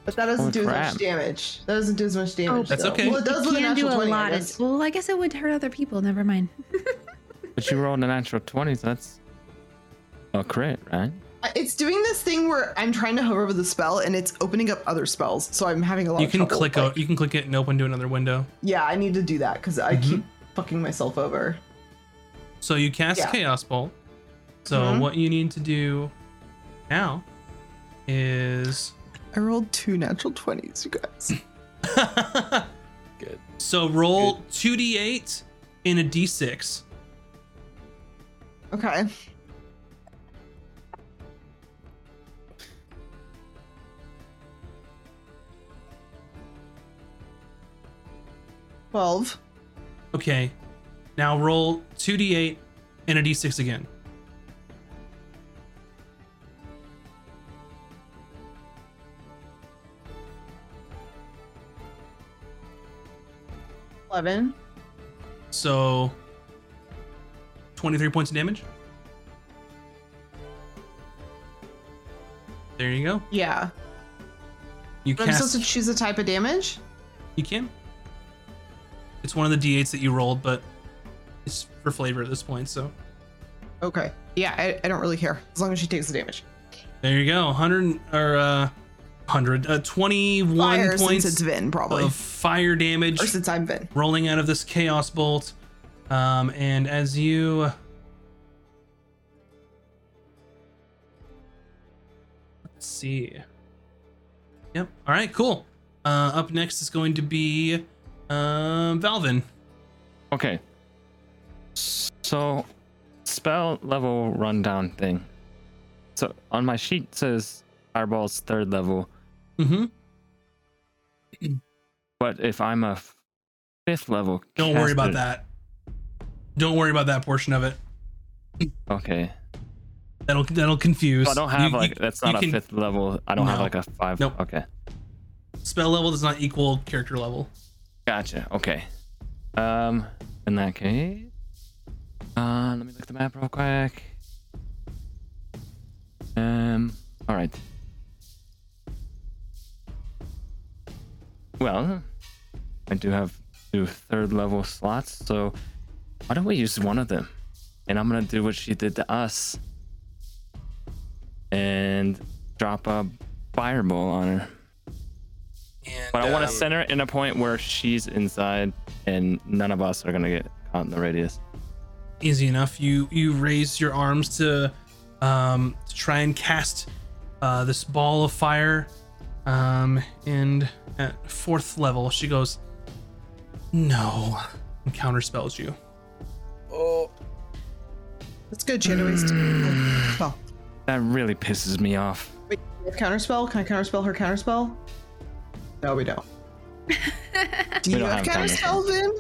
But that doesn't Holy do as much damage. That doesn't do as much damage. That's though. okay. Well, it does with a can do natural a 20. I lot of. Well, I guess it would hurt other people. Never mind. But you rolled a natural 20, so that's a crit, right? It's doing this thing where I'm trying to hover over the spell and it's opening up other spells. So I'm having a lot You of can trouble. click like- out. You can click it and open to another window. Yeah, I need to do that because I Mhm. keep fucking myself over. So you cast Yeah. Chaos Bolt. So Mhm. what you need to do now is I rolled two natural 20s, you guys. Good. so roll two d8 in a d6. Okay. Twelve. Okay. Now roll two d8 and a d6 again. Eleven. So 23 points of damage. There you go. Yeah. You But I'm supposed to choose a type of damage. You can. It's one of the d8s that you rolled, but it's for flavor at this point. So Okay. Yeah, I, I don't really care as long as she takes the damage. there you go. 100 or uh, 100, uh, 21 Fire points since it's Vin, probably, of fire damage or since I'm Vin. rolling out of this chaos bolt. Um, and as you let's see. Yep. All right. Cool. Uh, up next is going to be um, Valvin. Okay. So, spell level rundown thing. So, on my sheet it says Fireball's third level, Mm-hmm. but if I'm a fifth level. Don't worry about that. Don't worry about that portion of it. Okay. That'll that'll confuse. So I don't have You- like, you- that's not a can- fifth level. I don't have like a five. Nope. Okay. Spell level does not equal character level. Gotcha. Okay. Um, in that case, uh, let me look at the map real quick. Um, all right. Well, I do have two third level slots, so why don't we use one of them? And I'm gonna do what she did to us and drop a fireball on her. And, But I want to center it in a point where she's inside and none of us are gonna get caught in the radius. easy enough. You you raise your arms to um to try and cast uh this ball of fire. Um and at fourth level she goes no and counterspells you. Oh, That's good. She had to waste. Oh, That really pisses me off. wait, you have counterspell? Can I counterspell her counterspell? No, we don't. Do you don't have have counterspell, Vin?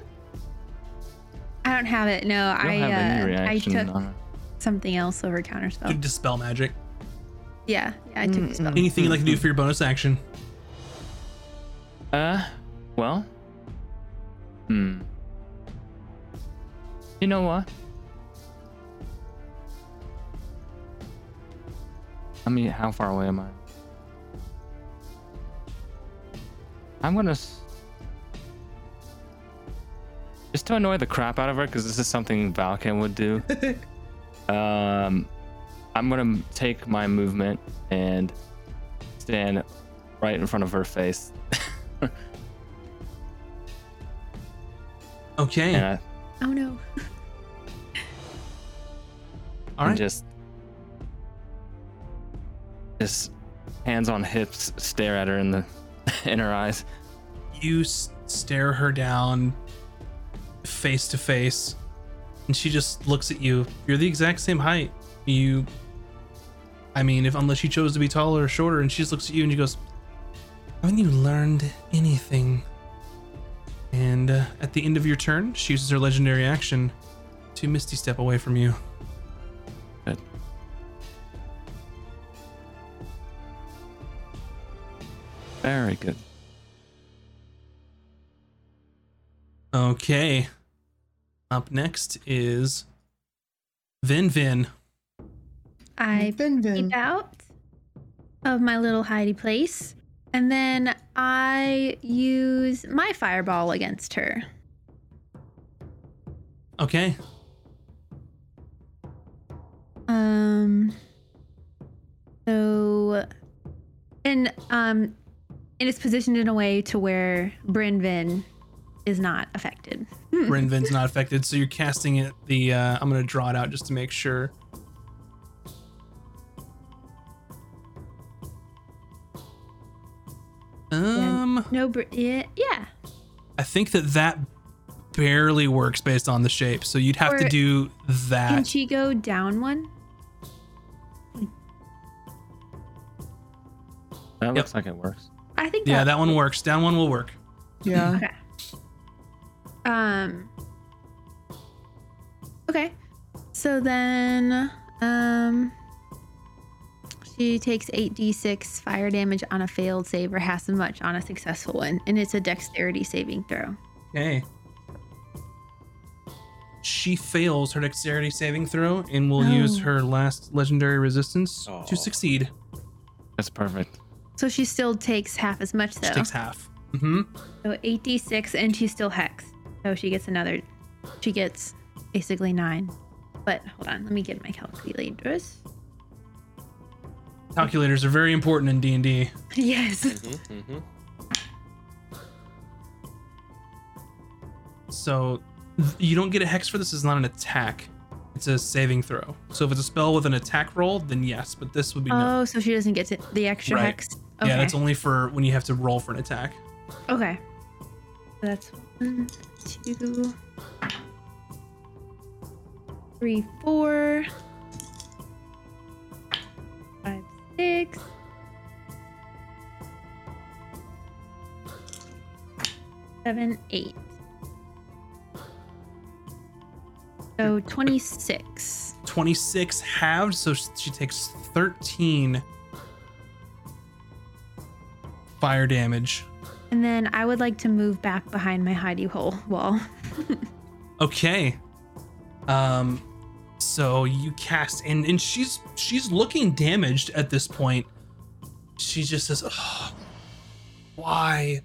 I don't have it. No, I I have uh, I took something else over counterspell. To dispel magic. Yeah, yeah, I took the spell. Anything you'd like to do for your bonus action. Uh, well, hmm. You know what? I mean, how far away am I? I'm gonna. s- just to annoy the crap out of her, because this is something Valken would do. um, I'm gonna take my movement and stand right in front of her face, Okay. and, I, Oh no. All and right. just just hands on hips, stare at her in the in her eyes. you s- stare her down face to face and she just looks at you you're the exact same height you i mean if unless you chose to be taller or shorter and she just looks at you and she goes haven't you learned anything and uh, at the end of your turn she uses her legendary action to misty step away from you Good. Very good. okay up next is vin vin I Vin Vin. peep out of my little hidey place, and then I use my fireball against her. okay Um. So, and um, and it's positioned in a way to where Brynvin is not affected. Brynvin's not affected, so you're casting it. The uh, I'm gonna draw it out just to make sure. No, br- yeah, yeah. I think that that barely works based on the shape, so you'd have to do that. Can that. she go down one? That looks like it works. I think. Yeah, that one works. Down one will work. Yeah. Okay. Um. Okay. So then, um, she takes eight d6 fire damage on a failed save or half as much on a successful one, and it's a dexterity saving throw. Okay. She fails her dexterity saving throw and will use Oh. her last legendary resistance Oh. to succeed. That's perfect. So she still takes half as much She though. takes half. Mm-hmm. So eight d6, and she's still hexed. So she gets another. She gets basically nine. But hold on, let me get my calculators. Calculators are very important in D and D. yes. hmm hmm So you don't get a hex for this. It's not an attack. It's a saving throw. So if it's a spell with an attack roll, then yes. But this would be no. Oh, so she doesn't get to the extra Right. hex. Okay. Yeah, that's only for when you have to roll for an attack. Okay. That's one, two, three, four, six, seven, eight. So 26. 26 halved, so she takes 13 fire damage. And then I would like to move back behind my hidey hole wall. Okay. Um so you cast and and she's she's looking damaged at this point. She just says, "Why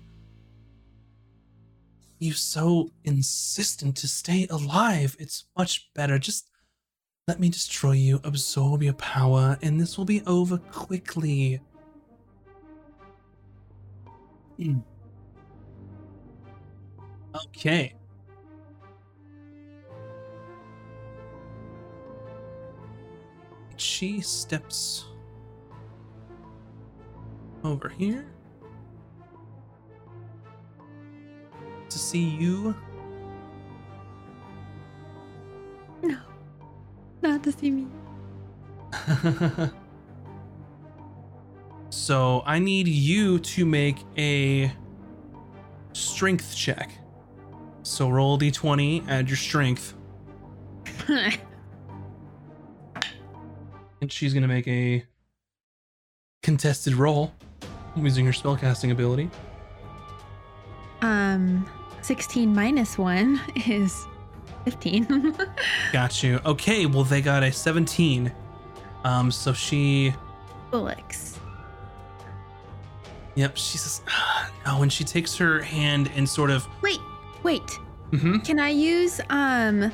you so insistent to stay alive? It's much better. Just let me destroy you, absorb your power, and this will be over quickly." Hmm. Okay. She steps over here to see you. No. Not to see me. so I need you to make a strength check. So roll a d20, add your strength, and she's gonna make a contested roll using her spellcasting ability. um 16 minus 1 is 15. Got you. Okay, well they got a 17. Um, so she Bullocks. Yep, she says, ah, no, and she takes her hand and sort of, Wait, wait. Mm-hmm. Can I use um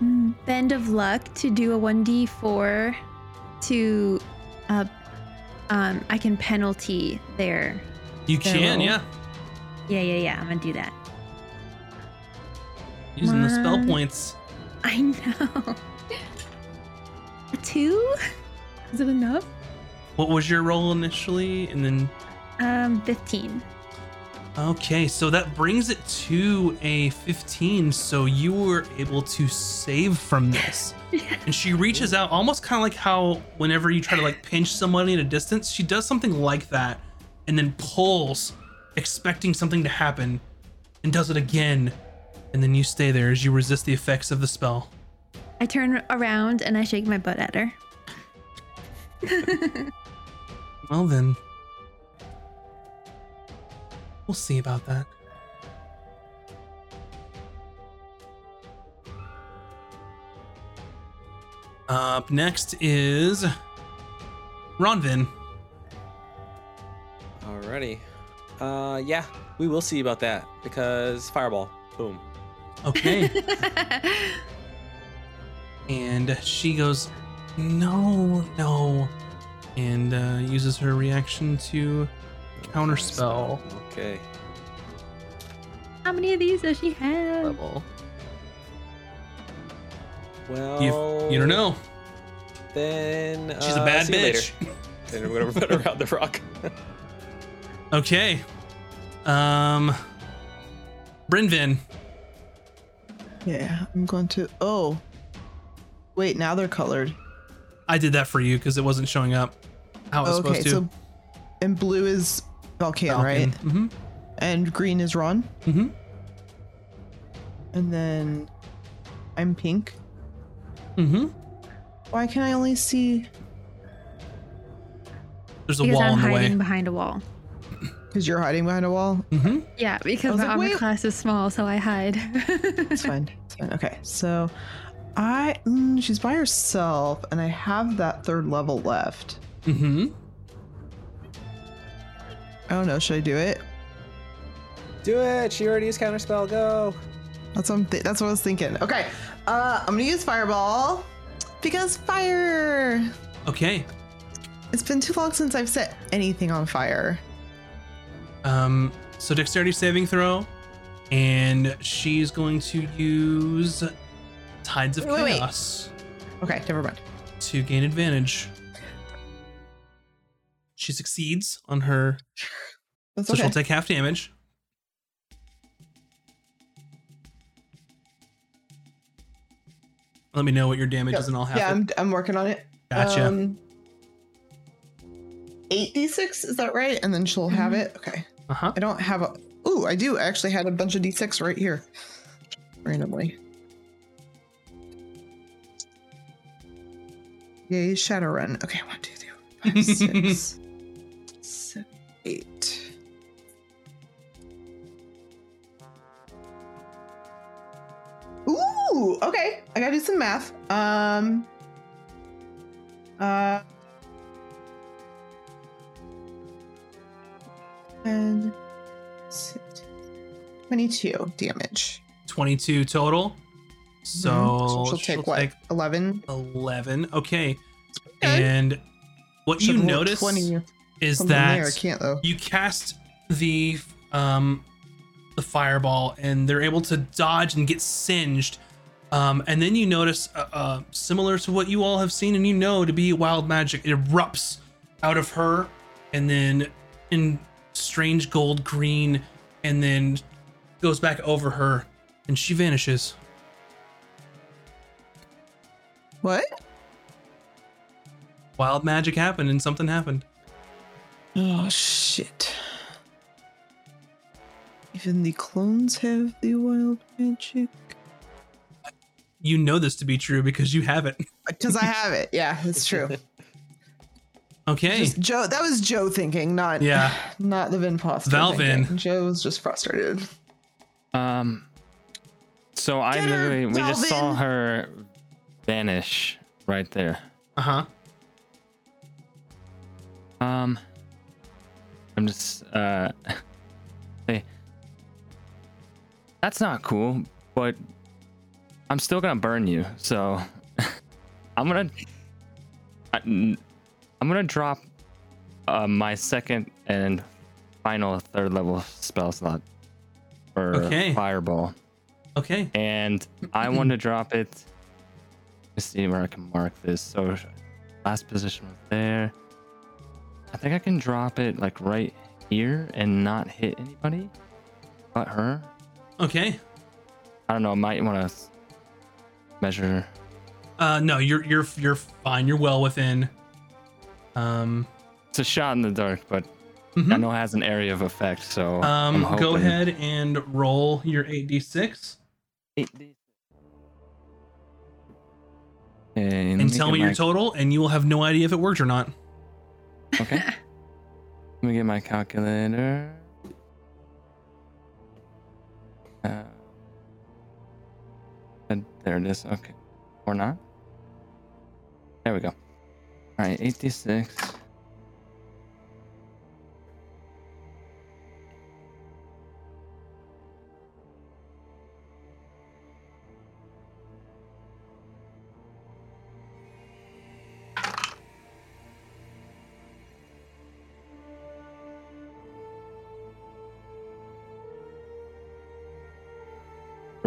bend of luck to do a 1d4 to uh um I can penalty there. You can, So- yeah. Yeah, yeah, yeah. I'm going to do that. Using the spell points. I know. a 2? Is it enough? What was your roll initially? And then Um 15. Okay, so that brings it to a 15. So you were able to save from this. And she reaches out, almost kind of like how whenever you try to like pinch somebody at a distance, she does something like that and then pulls, expecting something to happen, and does it again. And then you stay there as you resist the effects of the spell. I turn around and I shake my butt at her. Well, then. We'll see about that. Up next is Ronvin. Alrighty. Uh, yeah, we will see about that because fireball. Boom. Okay. and she goes, No, no. And uh, uses her reaction to counterspell Okay. How many of these does she have? level. Well, You, you don't know. Then She's a uh, bad see you later. bitch. Then we're gonna run around the rock. Okay. Um Brynvin. Yeah, I'm going to. Oh, wait. Now they're colored. I did that for you because it wasn't showing up how it was okay, supposed to. so and blue is Valken, right? Mm-hmm. And green is Ron. Mm-hmm. And then I'm pink. Mm-hmm. Why can I only see? There's a Because wall I'm in the hiding way. behind a wall. Because you're hiding behind a wall. Mm-hmm. Yeah, because was the like, armor wait. class is small, so I hide. It's fine. It's fine. Okay, so I mm, she's by herself, and I have that third level left. Mm-hmm. I don't know. Should I do it? Do it. She already used counterspell. Go. That's what I'm th- that's what I was thinking. Okay, uh, I'm gonna use fireball because fire. Okay. It's been too long since I've set anything on fire. Um, so dexterity saving throw, and she's going to use Tides of Wait, wait, wait. Chaos Okay, never mind. to gain advantage. She succeeds on her, That's so okay. she'll take half damage. Let me know what your damage is, and I'll have yeah, it. I'm I'm working on it. Gotcha. Um, eight d six is that right? And then she'll have it. Okay. Uh huh. I don't have a. Ooh, I do. I actually had a bunch of d6 right here, randomly. Yay, Shadowrun. Okay, one, two, three, five, six, eight. Ooh, okay. I gotta do some math. Um. Uh. And six, 22 damage. 22 total. So, Mhm. she'll take what? 11? 11. Okay. Okay. And what you notice 20 is something that there. I can't though. you cast the um the fireball and they're able to dodge and get singed. Um, and then you notice, uh, uh, similar to what you all have seen and you know to be wild magic, it erupts out of her and then in strange gold green and then goes back over her and she vanishes. What? Wild magic happened and something happened. Oh shit. Even the clones have the wild magic. You know this to be true because you have it. Because I have it. Yeah, it's true. Okay. Just Joe. That was Joe thinking, not Yeah. not the Vinposter. Valvin. thinking. Joe was just frustrated. Um. So I Get her, literally we just saw her vanish right there. Uh huh. Um. I'm just uh. Hey. That's not cool, but I'm still gonna burn you. So I'm gonna I'm gonna drop uh, my second and final third level spell slot for Okay. fireball, Okay. and I want to drop it. Let's see where I can mark this. So last position was there. I think I can drop it like right here and not hit anybody but her. Okay. I don't know. I might want to measure. Uh, no, you're you're you're fine. You're well within. Um, It's a shot in the dark, but mhm. I know it has an area of effect. So um, go ahead and roll your eight d six Okay, let and tell get me your total, and you will have no idea if it worked or not. Okay. Let me get my calculator. Uh, and there it is. Okay. Or not. There we go. All right, 86.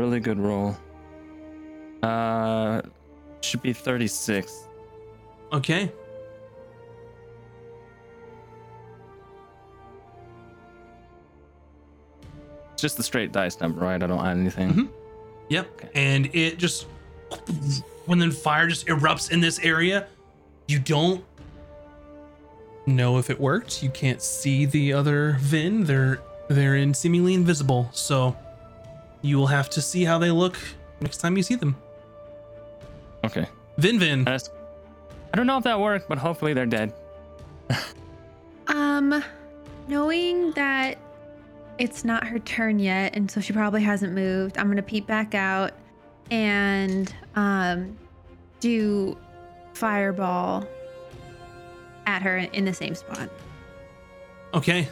Really good roll. Uh, should be 36. Okay. It's just the straight dice number, right? I don't add anything. Mhm. Yep. Okay. And it just when the fire just erupts in this area, you don't know if it worked. You can't see the other Vin. They're they're in seemingly invisible. So you will have to see how they look next time you see them. Okay. Vin Vin. That's, I don't know if that worked, but hopefully they're dead. Um, knowing that it's not her turn yet, and so she probably hasn't moved, I'm gonna peep back out and um do fireball at her in the same spot. Okay.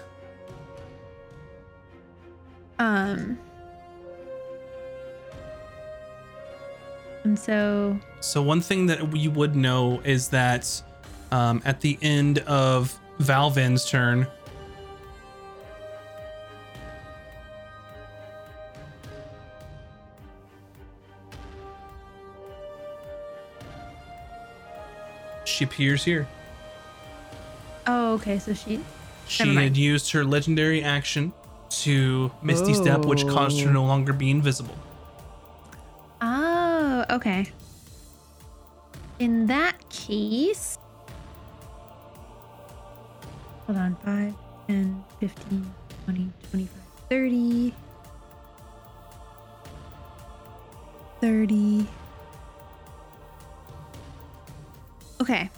Um, and so So one thing that we would know is that um, at the end of Valvin's turn, she appears here. oh, okay, so she She had used her legendary action to Misty Step, which caused her Oh. no longer be invisible. Okay. In that case, hold on 5, 10, 15, 20, 25, 30, 30. Okay.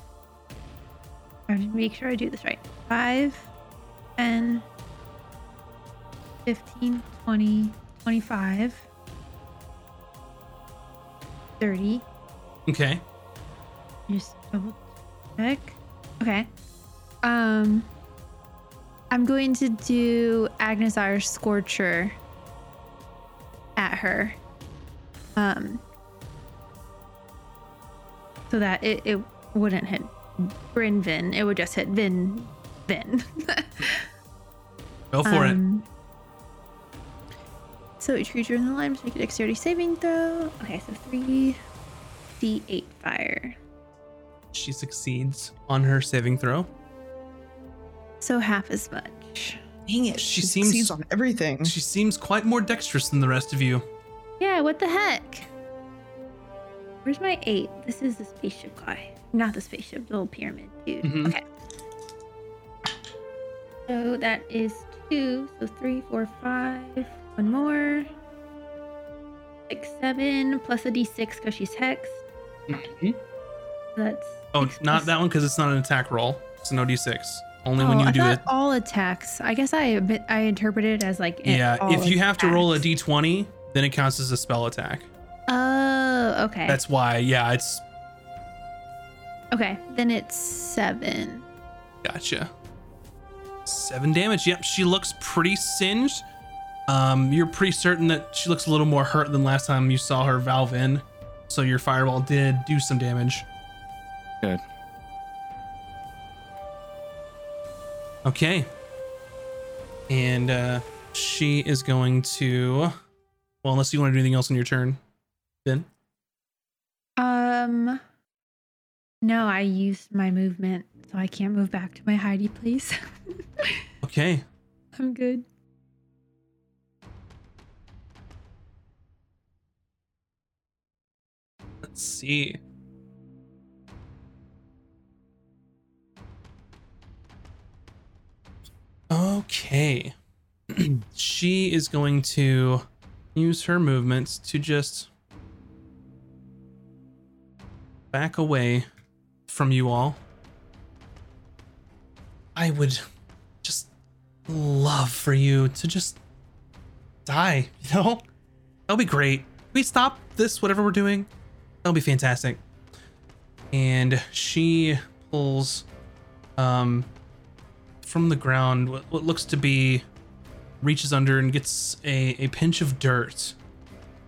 I have to make sure I do this right. 5, 10, 15, 20, 25. 30. Okay. Just double check. Okay. Um I'm going to do Aganazzar's Scorcher at her. Um so that it, it wouldn't hit Brynvin. It would just hit Vin Vin. Go for it. So each creature in the line must make a dexterity saving throw. Okay, so three D8 fire. She succeeds on her saving throw. So half as much. Dang it. She She seems- seems on everything. She seems quite more dexterous than the rest of you. Yeah, what the heck? Where's my eight? This is the spaceship guy. Not the spaceship, the little pyramid dude. Mhm. Okay. So that is two. So three, four, five. One more. Six, seven, plus a d6 because she's hexed. Mm-hmm. That's. Oh, not plus- that one because it's not an attack roll. So no d6. Only oh, when Oh, you I do it. all attacks. I guess I I interpreted it as like. Yeah, if you have to roll a attacks. d20, then it counts as a spell attack. Oh, okay. That's why, yeah, it's okay. Then it's seven. gotcha. Seven damage. Yep, she looks pretty singed. Um, you're pretty certain that she looks a little more hurt than last time you saw her Valvin. So your fireball did do some damage. Good. Okay. And uh, she is going to. Well, unless you want to do anything else on your turn, then. Um, no, I used my movement, so I can't move back to my hidey place. Okay. I'm good. Let's see. Okay. she is going to use her movements to just back away from you all. I would just love for you to just die, you know? That'll be great. We stop this, whatever we're doing? That'll be fantastic. And she pulls um from the ground what, what looks to be reaches under and gets a, a pinch of dirt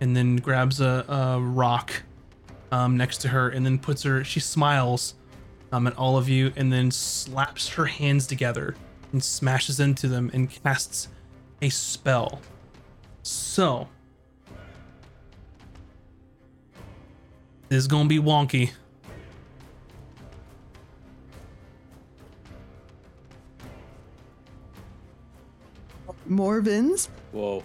and then grabs a, a rock um, next to her and then puts her she smiles um, at all of you and then slaps her hands together and smashes into them and casts a spell so this is gonna be wonky More Vins? Whoa.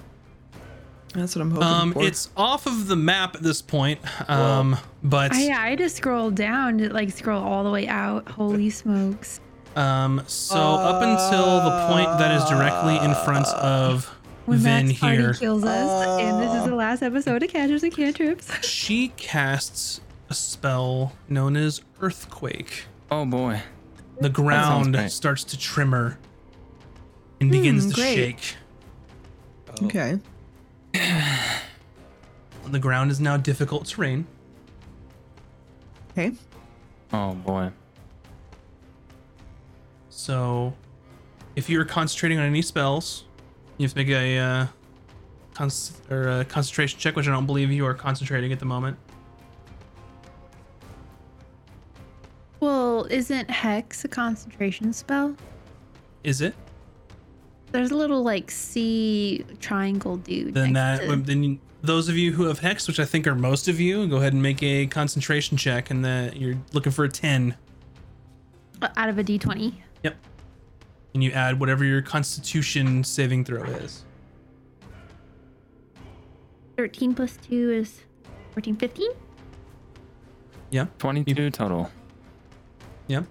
That's what I'm hoping um for. it's off of the map at this point um but I, I had to scroll down to like scroll all the way out. Holy smokes. Um, so up until the point that is directly in front of When Vin Max party here, kills us, and this is the last episode of Catchers and Cantrips. she casts a spell known as Earthquake. Oh boy. The ground starts to tremor and begins Hmm, to shake. Oh. okay. The ground is now difficult terrain. Okay. Oh boy. So, if you're concentrating on any spells, you have to make a uh, cons- or a concentration check, which I don't believe you are concentrating at the moment. Well, isn't Hex a concentration spell? Is it? There's a little like C triangle dude. then that to- then you, those of you who have hex, which I think are most of you, go ahead and make a concentration check, and that you're looking for a ten. uh, out of a D20. Yep. And you add whatever your Constitution saving throw is. 13 plus 2 is 14, 15? Yeah. 22 total. Yeah.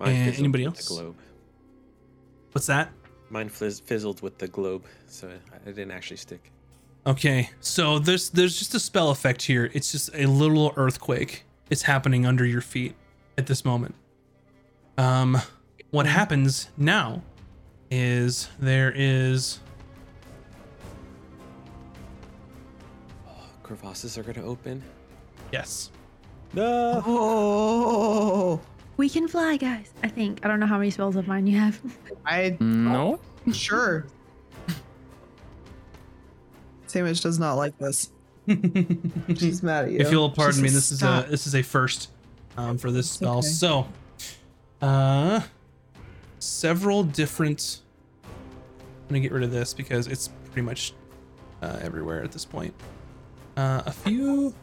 And anybody else? The globe. What's that? Mine fizz- fizzled with the globe, so it it didn't actually stick. Okay, so there's there's just a spell effect here. It's just a little earthquake. It's happening under your feet at this moment. Um, what happens now is there is Crevasses are gonna open. yes. No. Oh, We can fly, guys. I think. I don't know how many spells of mine you have. I No. sure. Sandwich does not like this. She's mad at you. If you'll pardon me, this is a this is a first um, for this spell. okay. So, uh, several different. I'm gonna get rid of this because it's pretty much uh, everywhere at this point. Uh, a few,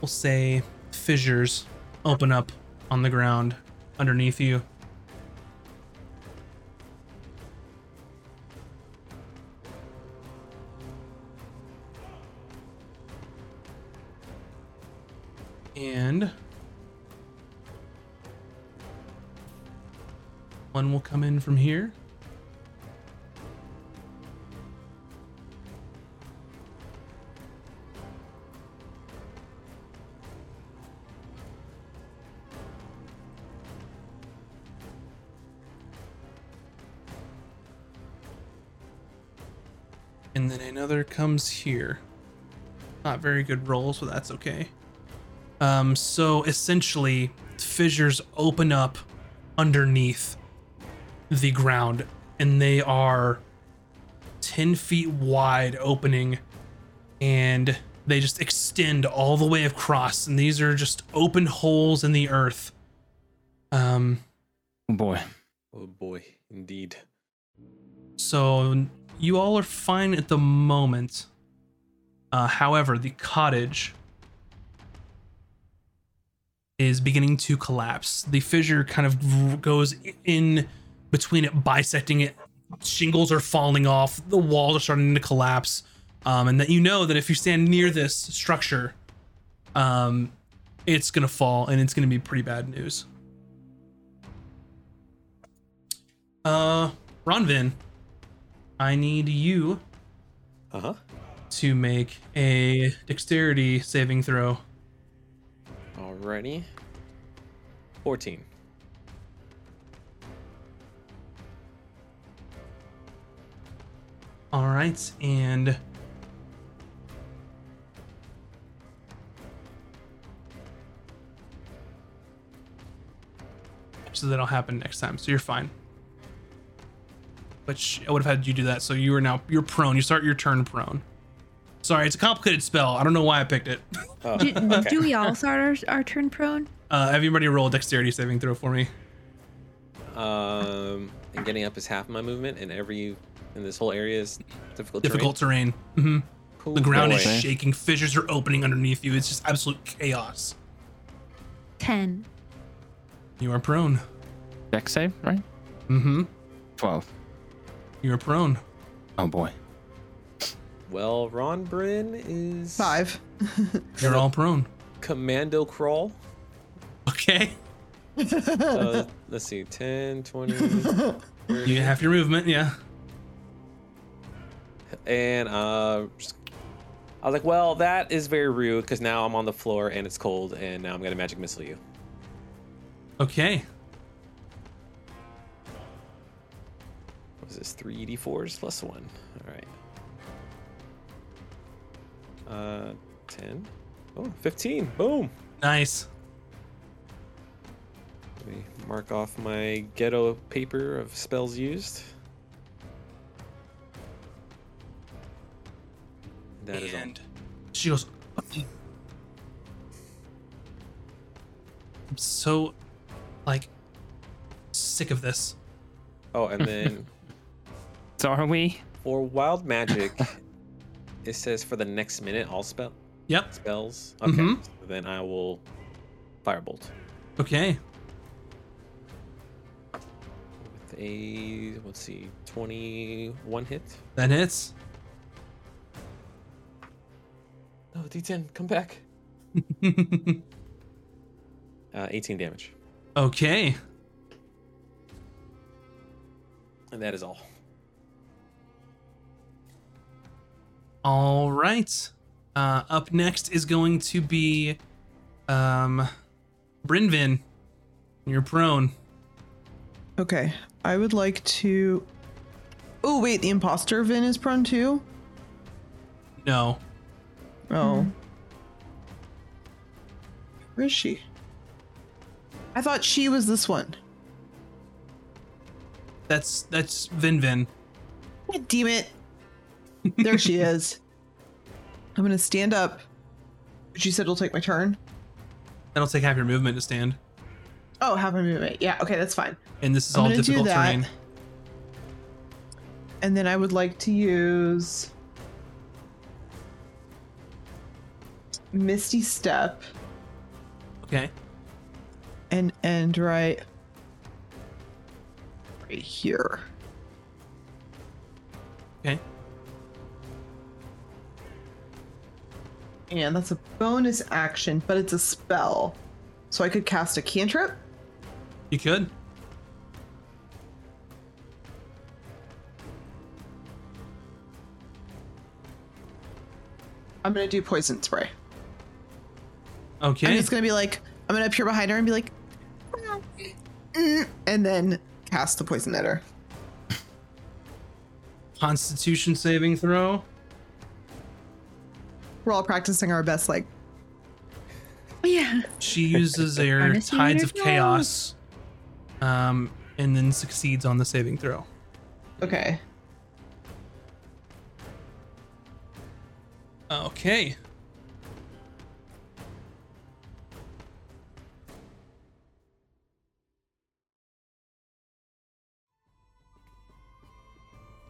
we'll say, fissures open up on the ground underneath you. And one will come in from here. And then another comes here. not very good rolls, but that's okay. Um, so essentially, fissures open up underneath the ground, and they are 10 feet wide opening, and they just extend all the way across. And these are just open holes in the earth. Um, Oh boy. Oh boy, indeed. So you all are fine at the moment. Uh, however, the cottage is beginning to collapse. The fissure kind of goes in between it, bisecting it. Shingles are falling off. The walls are starting to collapse. Um, and that you know that if you stand near this structure, um, it's gonna fall, and it's gonna be pretty bad news. Uh, Ronvin, I need you Uh huh. to make a dexterity saving throw. Alrighty. 14. All right, and so that'll happen next time. So you're fine. Which I would have had you do that. So you are now you're prone. You start your turn prone. Sorry, it's a complicated spell. I don't know why I picked it. Oh, Do, okay. do we all start our, our turn prone? Uh, everybody roll a dexterity saving throw for me. Um, and getting up is half my movement, and every in this whole area is difficult. Difficult terrain. hmm Cool The ground is boy. boy. shaking. Fissures are opening underneath you. It's just absolute chaos. 10. You are prone. Dex save, right? Mm-hmm. 12. You are prone. Oh boy. Well, Ron Bryn is Five. You're all prone. commando crawl. Okay. So let's see, 10, 20, 30, You have your movement, yeah. and uh, just- I was like, well, that is very rude because now I'm on the floor and it's cold, and now I'm gonna magic missile you. Okay. What is this? Three d4s plus one. All right. Uh, 10. Oh, 15. Boom. Nice. Let me mark off my ghetto paper of spells used. That is all. and she goes. I'm so, like, sick of this. Oh, and then So are we? for wild magic, it says for the next minute all spell Yep. spells. Okay. Mhm. So then I will firebolt Okay. with a let's see, 21 hit. That hits. No, D10, come back. Uh, 18 damage, okay. and that is all. All right. Uh, up next is going to be, um, Brynvin. You're prone. Okay. I would like to. Oh, wait. The imposter Vin is prone too? No. Oh. Where is she? I thought she was this one. That's that's Vinvin. God damn it. There she is. I'm going to stand up. She said it'll take my turn. That'll take half your movement to stand. Oh, have my movement. Yeah, okay, that's fine. And this is I'm all difficult terrain. And then I would like to use Misty Step Okay. and end right right here. Okay. And that's a bonus action, but it's a spell. So I could cast a cantrip. You could. I'm gonna do poison spray. Okay. I'm just gonna be like, I'm gonna appear behind her and be like, "Mm," and then cast the poison at her. Constitution saving throw. We're all practicing our best, like Yeah. She uses her tides of chaos, um, and then succeeds on the saving throw. okay. Okay.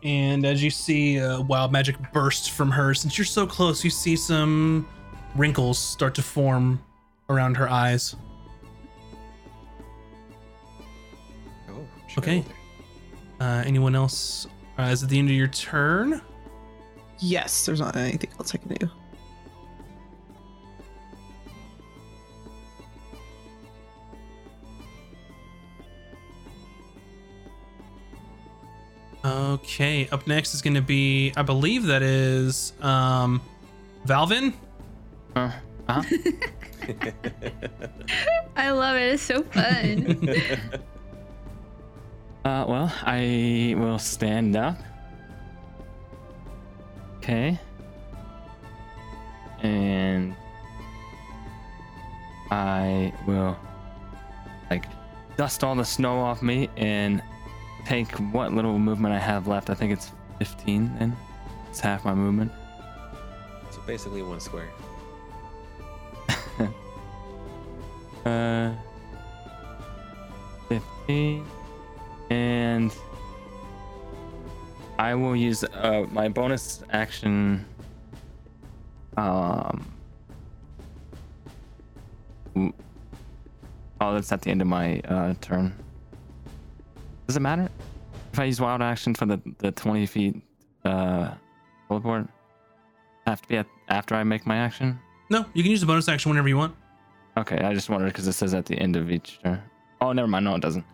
And as you see uh, wild magic burst from her, since you're so close, you see some wrinkles start to form around her eyes. Oh, Okay. Uh, anyone else? Uh, is it the end of your turn? Yes, there's not anything else I can do. Okay, up next is going to be, I believe that is um, Valvin. Uh, uh, I love it. It's so fun. uh, well, I will stand up. Okay. And I will like dust all the snow off me and take what little movement I have left. I think it's 15 then. It's half my movement. so basically one square. Uh, 15. And I will use uh, my bonus action. Um. Oh, that's at the end of my uh, turn. Does it matter if I use wild action for the, the 20 feet uh, teleport? Have to be at, after I make my action? No, you can use the bonus action whenever you want. Okay, I just wondered because it says at the end of each turn. Oh, never mind. No, it doesn't.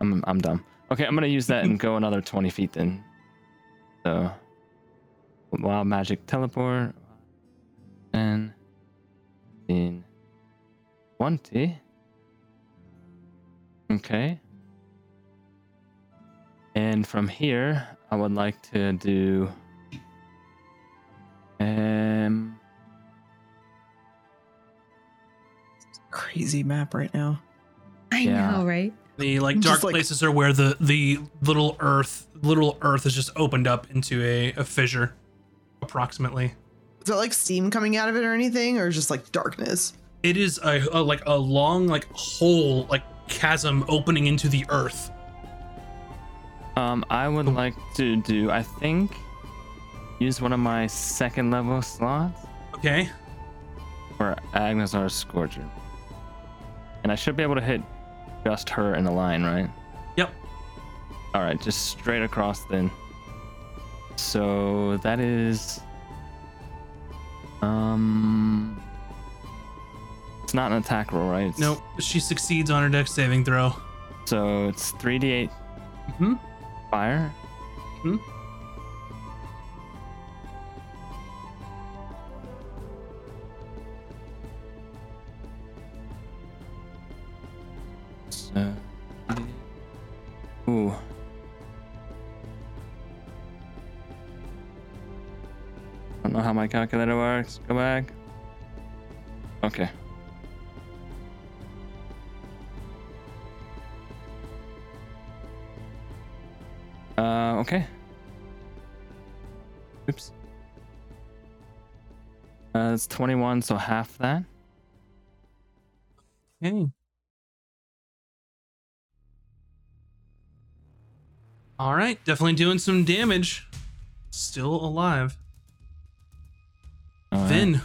I'm I'm dumb. Okay, I'm gonna use that and go another 20 feet then. So, wild magic teleport, and in 20. Okay. And from here, I would like to do. Um. Crazy map right now. I Yeah. know, right? The like Just dark like- places are where the the little earth, little earth is just opened up into a, a fissure, approximately. Is there like steam coming out of it or anything, or just like darkness? It is a, a like a long like hole like chasm opening into the earth. Um, I would like to do, I think, use one of my second level slots Okay. for Aganazzar's Scorcher. And I should be able to hit just her in the line, right? Yep. All right, just straight across then. So that is. Um. It's not an attack roll, right? It's- Nope. She succeeds on her dex saving throw. So it's 3d8 hmm fire. Hmm. So, ooh. I don't know how my calculator works. Go back. Okay. Uh, okay. Oops. Uh, it's 21, so half that. Okay. All right, definitely doing some damage. Still alive. All right. Vin.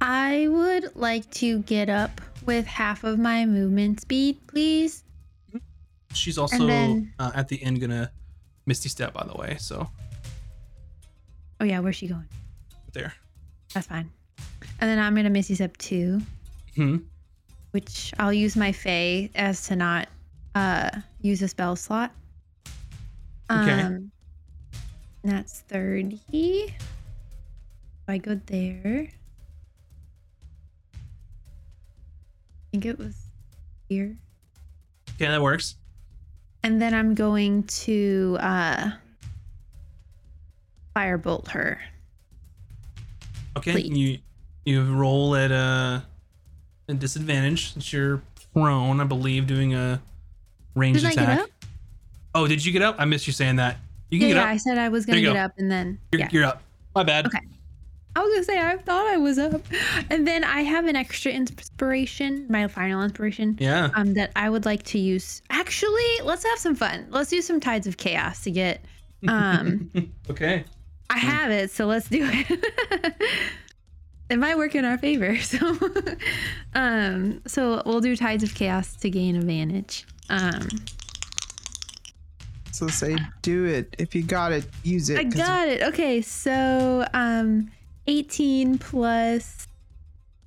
I would like to get up with half of my movement speed, please. She's also then- uh, at the end gonna misty step, by the way. So Oh yeah, where's she going? there. That's fine. And then I'm gonna Misty Step two, Hmm. which I'll use my Fey as to not uh use a spell slot. Okay. Um, that's thirty. If I go there. I think it was here. Okay, that works. And then I'm going to uh firebolt her. Okay, Please. you you roll at a, a disadvantage since you're prone, I believe, doing a ranged Didn't I get attack. up? Oh, did you get up? I missed you saying that. You Yeah, can yeah, get I up. said I was gonna you get go. up, and then You're, yeah. you're up. My bad. Okay. I was gonna say I thought I was up, and then I have an extra inspiration, my final inspiration, Yeah. um, that I would like to use. Actually, let's have some fun. Let's do some tides of chaos to get. Um, Okay. I have it, so let's do it. it might work in our favor. So, um, so we'll do tides of chaos to gain advantage. Um, So say, do it. If you got it, use it. I 'cause got it. Okay, so um, 18 plus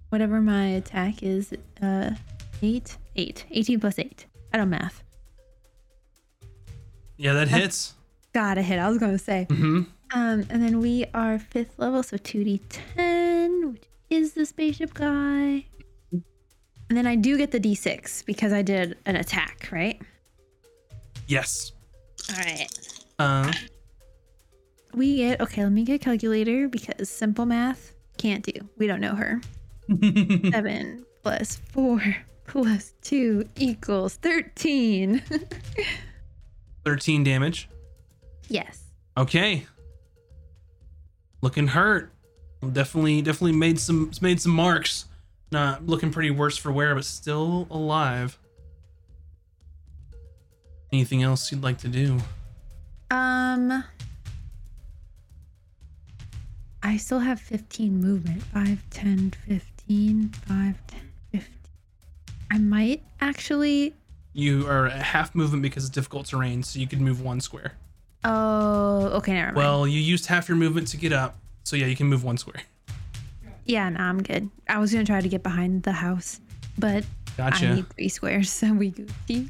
whatever my attack is. Uh, eight, eight, 18 plus eight. I don't math. Yeah, that hits. Got a hit. I was gonna say. Mm-hmm. Um, and then we are fifth level, so 2d10, which is the spaceship guy. And then I do get the d6 because I did an attack, right? Yes. All right. Uh, We get okay. Let me get a calculator because simple math can't do. We don't know her. Seven plus four plus two equals thirteen. 13 damage. yes. Okay. Looking hurt. Definitely, definitely made some made some marks. Not looking pretty worse for wear, but still alive. Anything else you'd like to do? Um. I still have 15 movement. 5, 10, 15, 5, 10, 15. I might actually. You are at half movement because it's difficult terrain, so you could move one square. Oh, okay, never mind. Well, you used half your movement to get up, so yeah, you can move one square. yeah, no, I'm good. I was gonna try to get behind the house, but I need three squares, so we Gucci.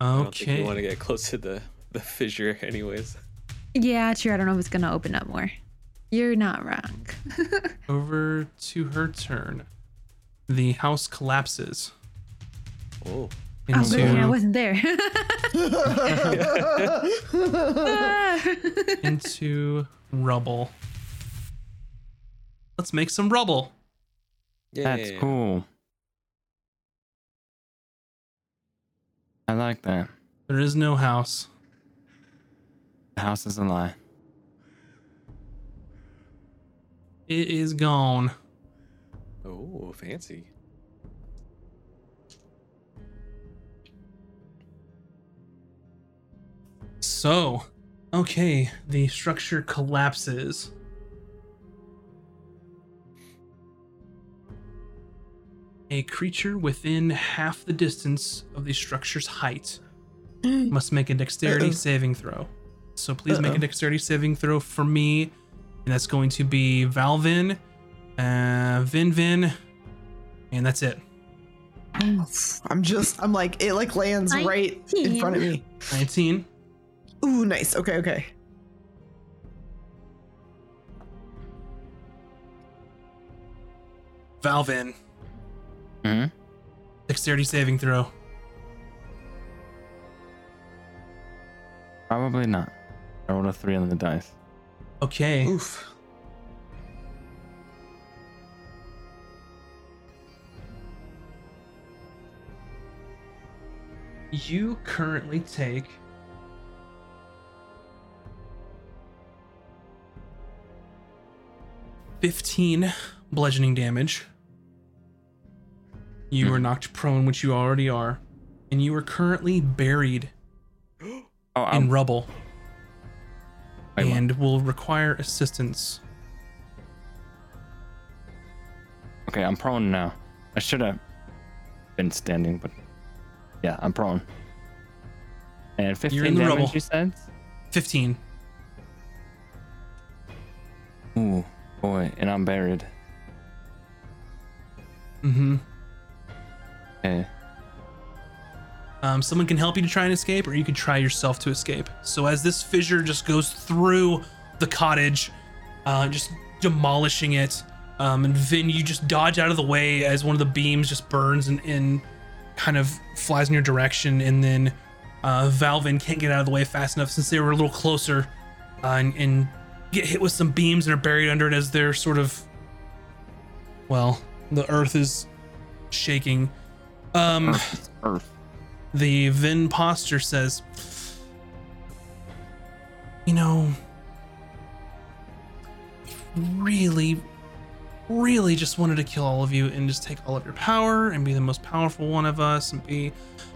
I don't think Okay. we want to get close to the the fissure, anyways. Yeah, true. I don't know if it's gonna open up more. You're not wrong. Over to her turn. The house collapses Oh, Oh, good thing I into wasn't there. Into rubble. Let's make some rubble. yeah. That's cool. I like that. There is no house. The house is a lie. It is gone. Oh, fancy. So, okay, the structure collapses. A creature within half the distance of the structure's height must make a dexterity Uh-oh. saving throw. So please make a dexterity saving throw for me. And that's going to be Valvin, uh, Vin Vin, and that's it. I'm just, I'm like, it like lands right in front of me. 19. Ooh, nice. Okay, okay. Valvin, Mm hmm dexterity saving throw. Probably not. I rolled a three on the dice. Okay. Oof. You currently take fifteen bludgeoning damage. You are hmm. knocked prone, which you already are, and you are currently buried Oh, in rubble what? and will require assistance. okay, I'm prone now. I should have been standing, but yeah, I'm prone. And 15 in the damage, rubble. you said? Fifteen. Ooh, boy, and I'm buried. Mm-hmm. Okay. Um, someone can help you to try and escape, or you could try yourself to escape. So as this fissure just goes through the cottage, uh, just demolishing it, um, and Vin, you just dodge out of the way as one of the beams just burns and, and kind of flies in your direction, and then uh, Valvin can't get out of the way fast enough since they were a little closer, uh, and, and get hit with some beams and are buried under it as they're sort of well, the earth is shaking. Um Earth Earth. The Vinposter says, You know, really, really just wanted to kill all of you and just take all of your power and be the most powerful one of us and be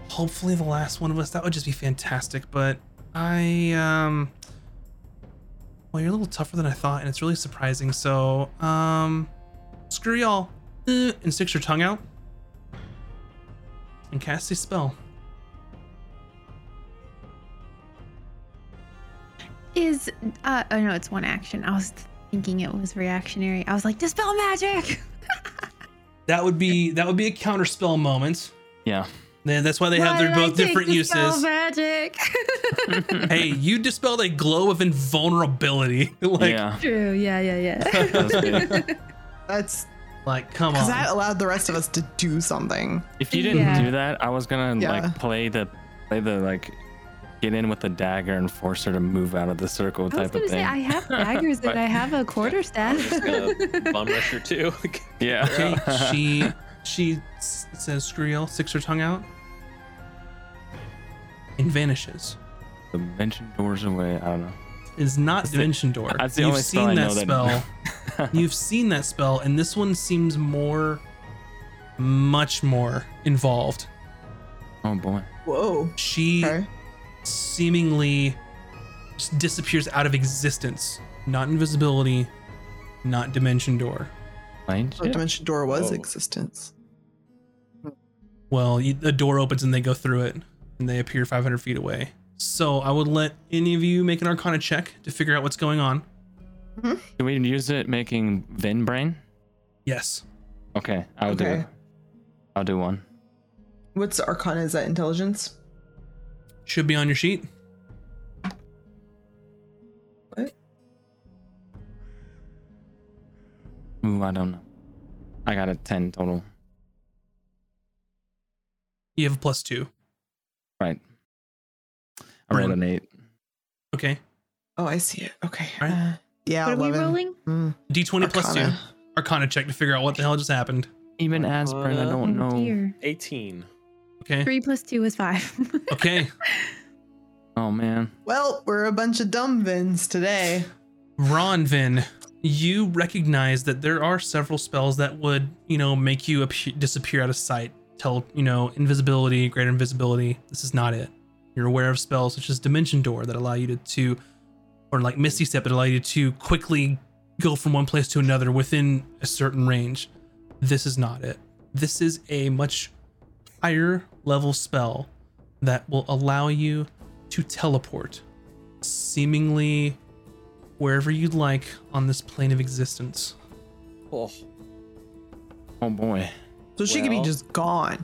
hopefully the last one of us. That would just be fantastic. But I, um, well, you're a little tougher than I thought and it's really surprising. So, um, screw y'all. Uh, and sticks your tongue out and casts a spell. Is uh oh no, it's one action. I was thinking it was reactionary. I was like, dispel magic. That would be that would be a counter spell moment. Yeah. Then That's why they have their did I both take different uses. Magic. hey, you dispelled a glow of invulnerability. like, yeah. True. Yeah, yeah, yeah. That's. That's like, come on. because on. that allowed the rest of us to do something. If you didn't Yeah. do that, I was gonna Yeah. like play the play the like get in with a dagger and force her to move out of the circle I was type of gonna say thing. I have daggers and I have a quarter I'm staff. bum rush her too. yeah. Okay, she she says screw y'all, sticks her tongue out, and vanishes. the mention doors away. I don't know. Is not That's the- dimension door. that's the You've only spell seen I that know that- spell. You've seen that spell, and this one seems more, much more involved. Oh boy. Whoa. She Okay. Seemingly just disappears out of existence. Not invisibility, not dimension door. Mind So shit? Dimension Door was Whoa. existence. Well, you, the door opens and they go through it, and they appear 500 feet away. So I would let any of you make an Arcana check to figure out what's going on. Mm-hmm. Can we use it making Vin brain? Yes. Okay, I'll do Okay. it. I'll do one. What's Arcana? Is that intelligence? Should be on your sheet. What? Ooh, I don't know. I got a ten total. You have a plus two. Right. I rolled an eight. Okay. Oh, I see it. Okay. Right. Uh, yeah. What are we rolling? Mm, D20 plus two. Arcana. Arcana check to figure out what the hell just happened. Even aspirin, I Uh, don't Oh know. dear. 18. Okay. Three plus two is five. Okay. Oh man. Well, we're a bunch of dumb vins today. Ronvin, you recognize that there are several spells that would, you know, make you appear, disappear out of sight. Tell, you know, invisibility, greater invisibility. This is not it. You're aware of spells such as Dimension Door that allow you to, to or like Misty Step that allow you to quickly go from one place to another within a certain range. This is not it. This is a much higher level spell that will allow you to teleport seemingly wherever you'd like on this plane of existence. Oh, Oh boy. So she could be just gone.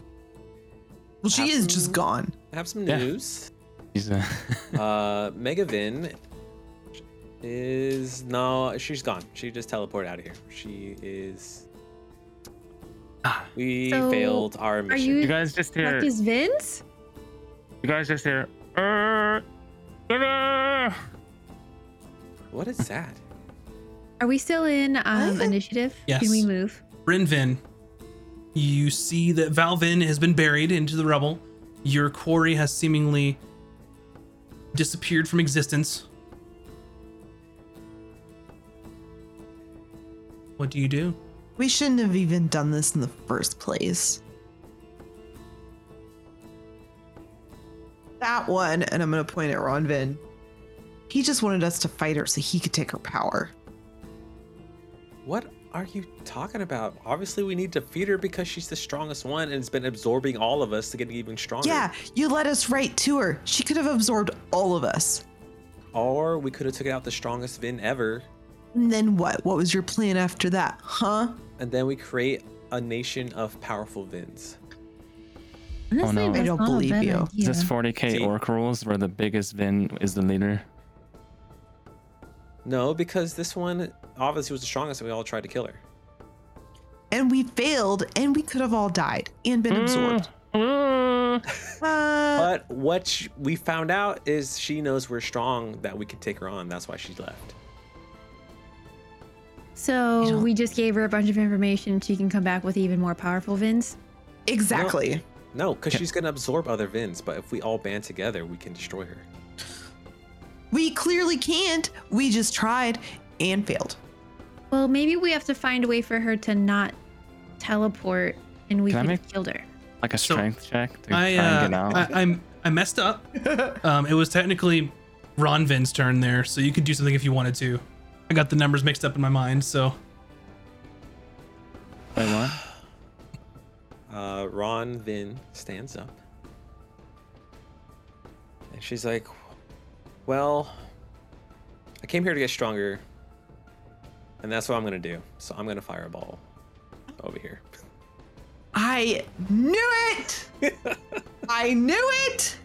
Well, she is just gone. I have some Yeah. news. He's a uh, Megavin is no, she's gone. She just teleported out of here. She is. Ah. We So, failed our Are mission. you You guys just hear Marcus Vince? you guys just hear "Uh, uh." What is that? Are we still in um, initiative? Yes. Can we move? Brynvin, you see that Valvin has been buried into the rubble. Your quarry has seemingly disappeared from existence. What do you do? We shouldn't have even done this in the first place. That one, and I'm gonna point at Ronvin. He just wanted us to fight her so he could take her power. What are you talking about? Obviously, we need to feed her because she's the strongest one and has been absorbing all of us to get even stronger. Yeah, you led us right to her. She could have absorbed all of us. Or we could have took out the strongest Vin ever, And then what? What was your plan after that? Huh? and then we create a nation of powerful Vins. Honestly, no. I don't believe you. idea. Is this 40k See? orc rules where the biggest Vin is the leader? No, because this one obviously was the strongest, and we all tried to kill her. And we failed, and we could have all died and been absorbed. Uh, But what sh- we found out is she knows we're strong, that we can take her on. That's why she left. So we just gave her a bunch of information. She can come back with even more powerful Vins. Exactly. No, because she's gonna absorb other Vins, but if we all band together, we can destroy her. We clearly can't. We just tried and failed. Well, maybe we have to find a way for her to not teleport, and we Can I could make- have killed her. Like a So, strength check to I, try uh, and get out. I, I'm I messed up. Um, it was technically Ron Vin's turn there, so you could do something if you wanted to. I got the numbers mixed up in my mind, so Wait, what? Uh, Ron Vin stands up. And she's like, Well, I came here to get stronger. And that's what I'm going to do. So I'm going to fire a ball over here. I knew it. I knew it.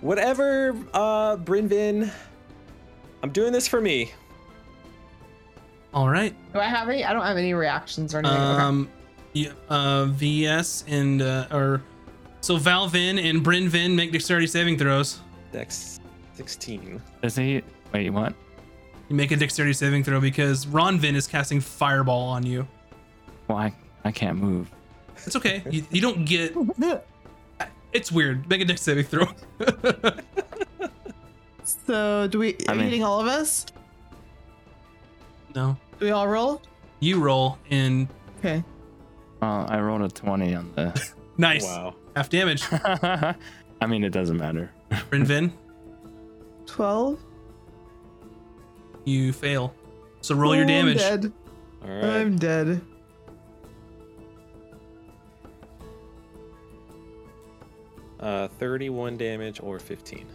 Whatever, uh, Brynvin, I'm doing this for me. all right. Do I have any? I don't have any reactions or anything. okay. Um, yeah, uh, VS and uh, or so Valvin and Brynvin make dexterity saving throws. Dex 16. Does he? Wait, what? You make a dexterity saving throw because Ron Vin is casting fireball on you. Well, I, I can't move. It's okay. you, you don't get. It's weird. Make a dex saving throw. So do we? Are I you mean- hitting all of us? no, Do we all roll? you roll and Okay. Well, I rolled a 20 on the. nice Wow. half damage. I mean, it doesn't matter. Brynvin, Twelve. you fail. So roll your Oh, damage. I'm dead. All right. I'm dead. Uh, 31 damage or 15.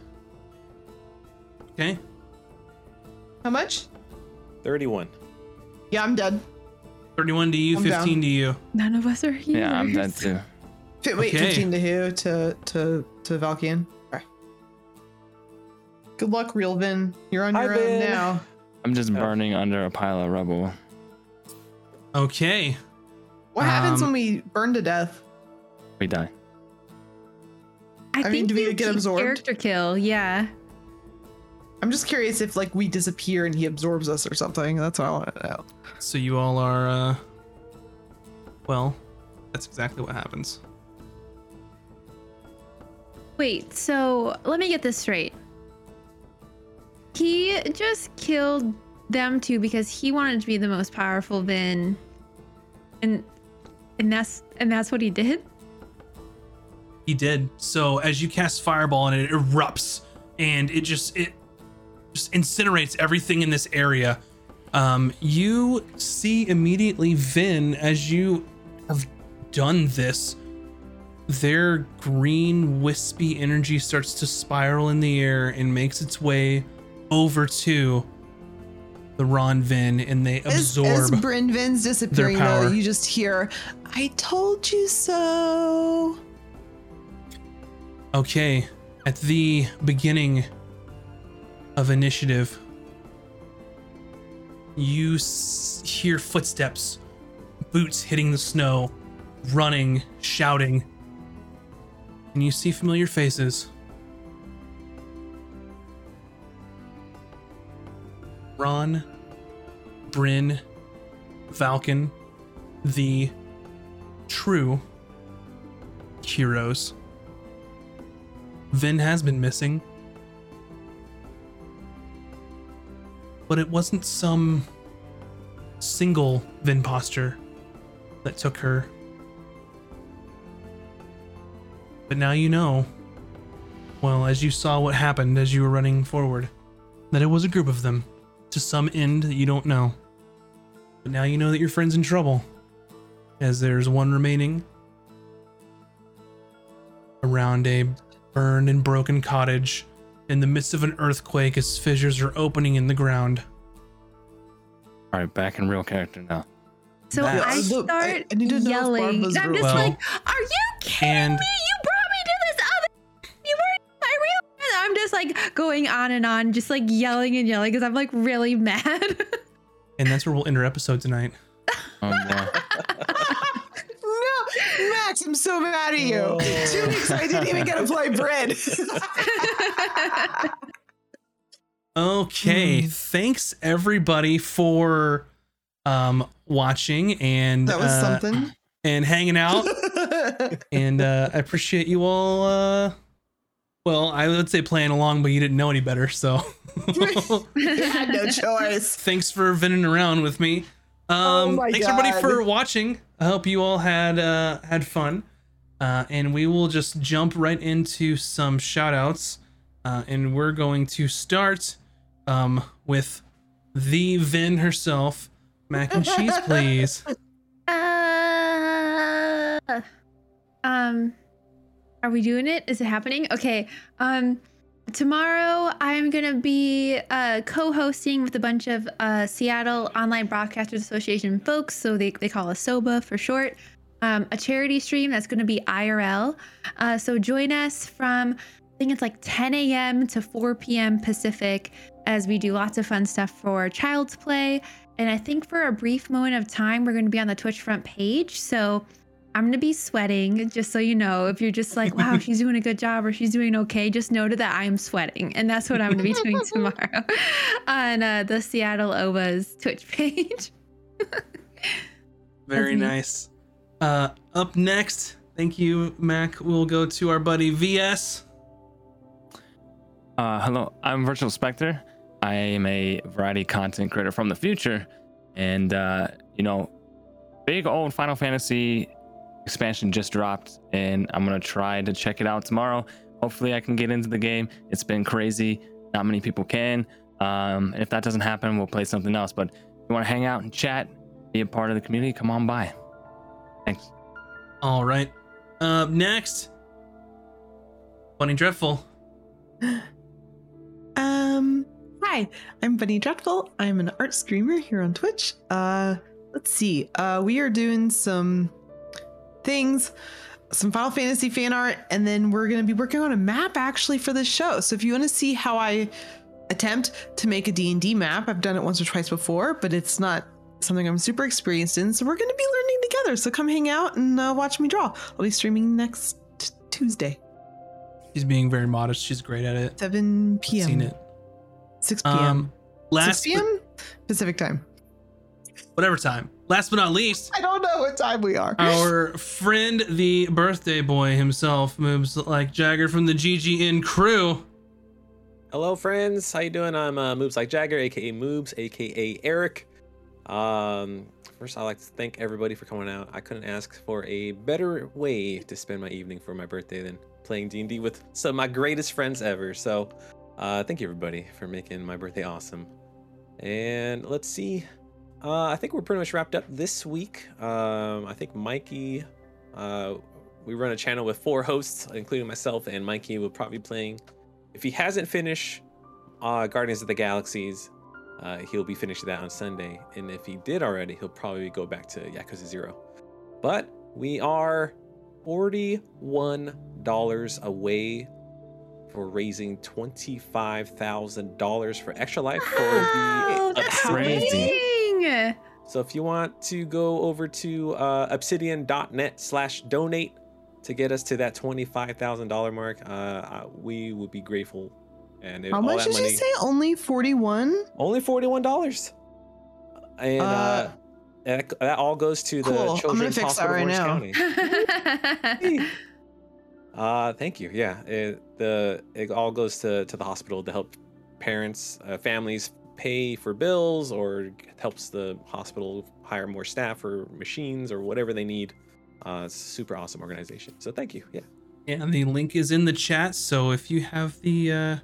Okay. How much? 31. Yeah, I'm dead. 31 to you, I'm 15 down. to you. None of us are here. Yeah, I'm dead too. Fi- Wait, Okay. 15 to who? To to to Valken. Okay. Good luck, Real Vin. You're on Hi, your own now. I'm just Oh. burning under a pile of rubble. Okay. What happens Um, when we burn to death? We die. I, I mean, think do we get absorbed? Character kill. Yeah. I'm just curious if like we disappear and he absorbs us or something. That's what I want to know. So you all are, uh, well, that's exactly what happens. Wait. So let me get this straight. He just killed them two because he wanted to be the most powerful Vin, and and that's and that's what he did. He did. So as you cast fireball and it erupts and it just it just incinerates everything in this area. Um, you see immediately Vin as you have done this. Their green wispy energy starts to spiral in the air and makes its way over to the Ron Vin and they absorb. as Bryn Vin's disappearing, though, you just hear, "I told you so." Okay, at the beginning of initiative, you s- hear footsteps, boots hitting the snow, running, shouting, and you see familiar faces. Ron, Bryn, Valken, the true heroes. Vin has been missing. But it wasn't some single Vinposter that took her. But now you know, well, as you saw what happened as you were running forward, that it was a group of them to some end that you don't know. But now you know that your friend's in trouble, as there's one remaining around a burned and broken cottage in the midst of an earthquake as fissures are opening in the ground. All right, back in real character now. So That's- I Yeah, look, start I- I need to know if yelling. Barbara's I'm just real. like, "Are you kidding And- me? You brought me to this other. You weren't my real." And I'm just like going on and on, just like yelling and yelling because I'm like really mad. And that's where we'll end our episode tonight. Oh, boy. No, Max, I'm so mad at you. Two weeks I didn't even get to play bread. Okay, thanks everybody for um watching and That was uh, something. and hanging out. and uh, I appreciate you all. Uh, well, I would say playing along, but you didn't know any better, so had no choice. thanks for venting around with me. Um, my thanks everybody for watching. I hope you all had uh, had fun, uh, and we will just jump right into some shout outs. Uh, and we're going to start um, with the Vin herself, mac and cheese, please. Uh, um, are we doing it? Is it happening? Okay. Um, tomorrow I'm gonna be uh, co-hosting with a bunch of uh, Seattle Online Broadcasters Association folks. So they they call us SOBA for short. Um, a charity stream that's gonna be IRL. Uh, so join us from I think it's like 10 a.m. to 4 p.m. Pacific as we do lots of fun stuff for Child's Play. And I think for a brief moment of time, we're going to be on the Twitch front page. So I'm going to be sweating, just so you know. If you're just like, wow, she's doing a good job or she's doing okay, just know that I am sweating. And that's what I'm going to be doing tomorrow on uh, the Seattle OVA's Twitch page. Very nice. Uh, up next, thank you, Mac. We'll go to our buddy VS. Uh, hello, I'm Virtual Spectre. I am a variety content creator from the future, and uh, you know, big old Final Fantasy expansion just dropped, and I'm gonna try to check it out tomorrow. Hopefully, I can get into the game. It's been crazy. Not many people can. Um, if that doesn't happen, we'll play something else. But if you want to hang out and chat, be a part of the community, come on by. Thanks. All right. Up next, Bunny Dreadful. Um, hi, I'm Bunny Dreadful. I'm an art streamer here on Twitch. Uh, let's see. Uh, we are doing some things, some Final Fantasy fan art, and then we're gonna be working on a map actually for this show. So if you want to see how I attempt to make a D&D map, I've done it once or twice before, but it's not something I'm super experienced in. So we're gonna be learning together. So come hang out and uh, watch me draw. I'll be streaming next t- Tuesday, She's being very modest. She's great at it. 7 p.m. Seen it. 6 p.m. Um, 6 last, p.m. Pacific time. whatever time. Last but not least, I don't know what time we are. our friend, the birthday boy himself, Moobs Like Jagger from the GGN crew. Hello, friends. How you doing? I'm uh, Moobs Like Jagger, aka Moobs, aka Eric. Um, first, I'd like to thank everybody for coming out. I couldn't ask for a better way to spend my evening for my birthday than playing D&D with some of my greatest friends ever. So, uh, thank you everybody for making my birthday awesome. And let's see. Uh, I think we're pretty much wrapped up this week. Um, I think Mikey, uh, we run a channel with four hosts, including myself and Mikey. will probably be playing if he hasn't finished uh, Guardians of the Galaxies, uh, he'll be finishing that on Sunday. And if he did already, he'll probably go back to Yakuza Zero. But we are $41 away for raising $25,000 for Extra Life for Wow, the that's crazy. Amazing. so if you want to go over to uh, obsidian.net slash donate to get us to that $25,000 mark, uh, uh, we would be grateful. And if How much that did money, you say? Only 41? Only $41. And uh, Uh, that, that all goes to the cool. I'm gonna Children's fix that Hospital of right Orange now. County. Uh, thank you. Yeah, it, the it all goes to to the hospital to help parents, uh, families pay for bills, or helps the hospital hire more staff or machines or whatever they need. Uh, it's a super awesome organization. So thank you. Yeah. And the link is in the chat. So if you have the uh,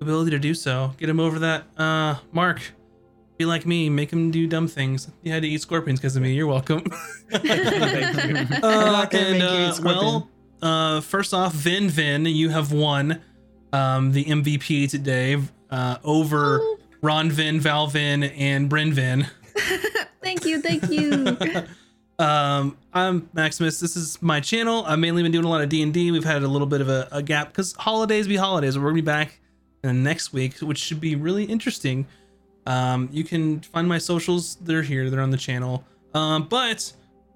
ability to do so, get him over that uh, mark. Be like me, make him do dumb things. You had to eat scorpions because of me. You're welcome. Thank you. Uh, and make you uh, well, uh, first off, Vin Vin, you have won um, the MVP today uh, over Ron Vin, Valvin, and Brynvin. thank you, thank you. um, I'm Maximus. This is my channel. I've mainly been doing a lot of D and D. We've had a little bit of a, a gap because holidays be holidays. We're gonna be back in the next week, which should be really interesting. Um, you can find my socials. They're here. They're on the channel. Um, but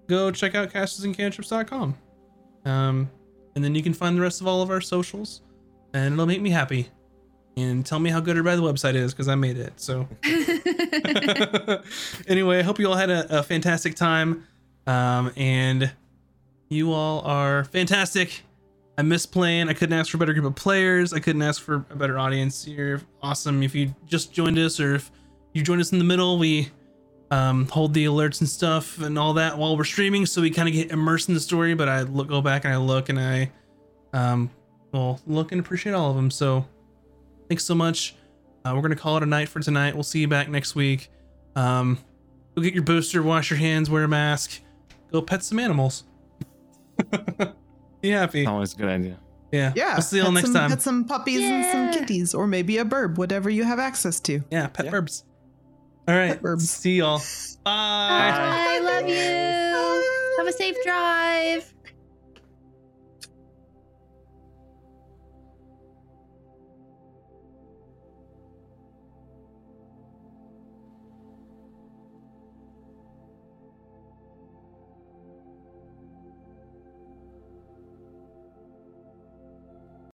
go check out castesandcantrips.com. Um, and then you can find the rest of all of our socials, and it'll make me happy. And tell me how good or bad the website is because I made it. So anyway, I hope you all had a, a fantastic time. Um, and you all are fantastic. I miss playing. I couldn't ask for a better group of players. I couldn't ask for a better audience. You're awesome. If you just joined us or if you joined us in the middle, we um, hold the alerts and stuff and all that while we're streaming, so we kind of get immersed in the story. But I look, go back and I look and I, um, well, look and appreciate all of them. So thanks so much. Uh, we're gonna call it a night for tonight. We'll see you back next week. Um, go get your booster, wash your hands, wear a mask, go pet some animals. Be happy. Always a good idea. Yeah. Yeah. We'll see you all next some, time. Pet some puppies Yeah. and some kitties, or maybe a burb, whatever you have access to. Yeah, pet Yeah. burbs. All right. Pet burbs. See y'all. Bye. I love you. Have a safe drive.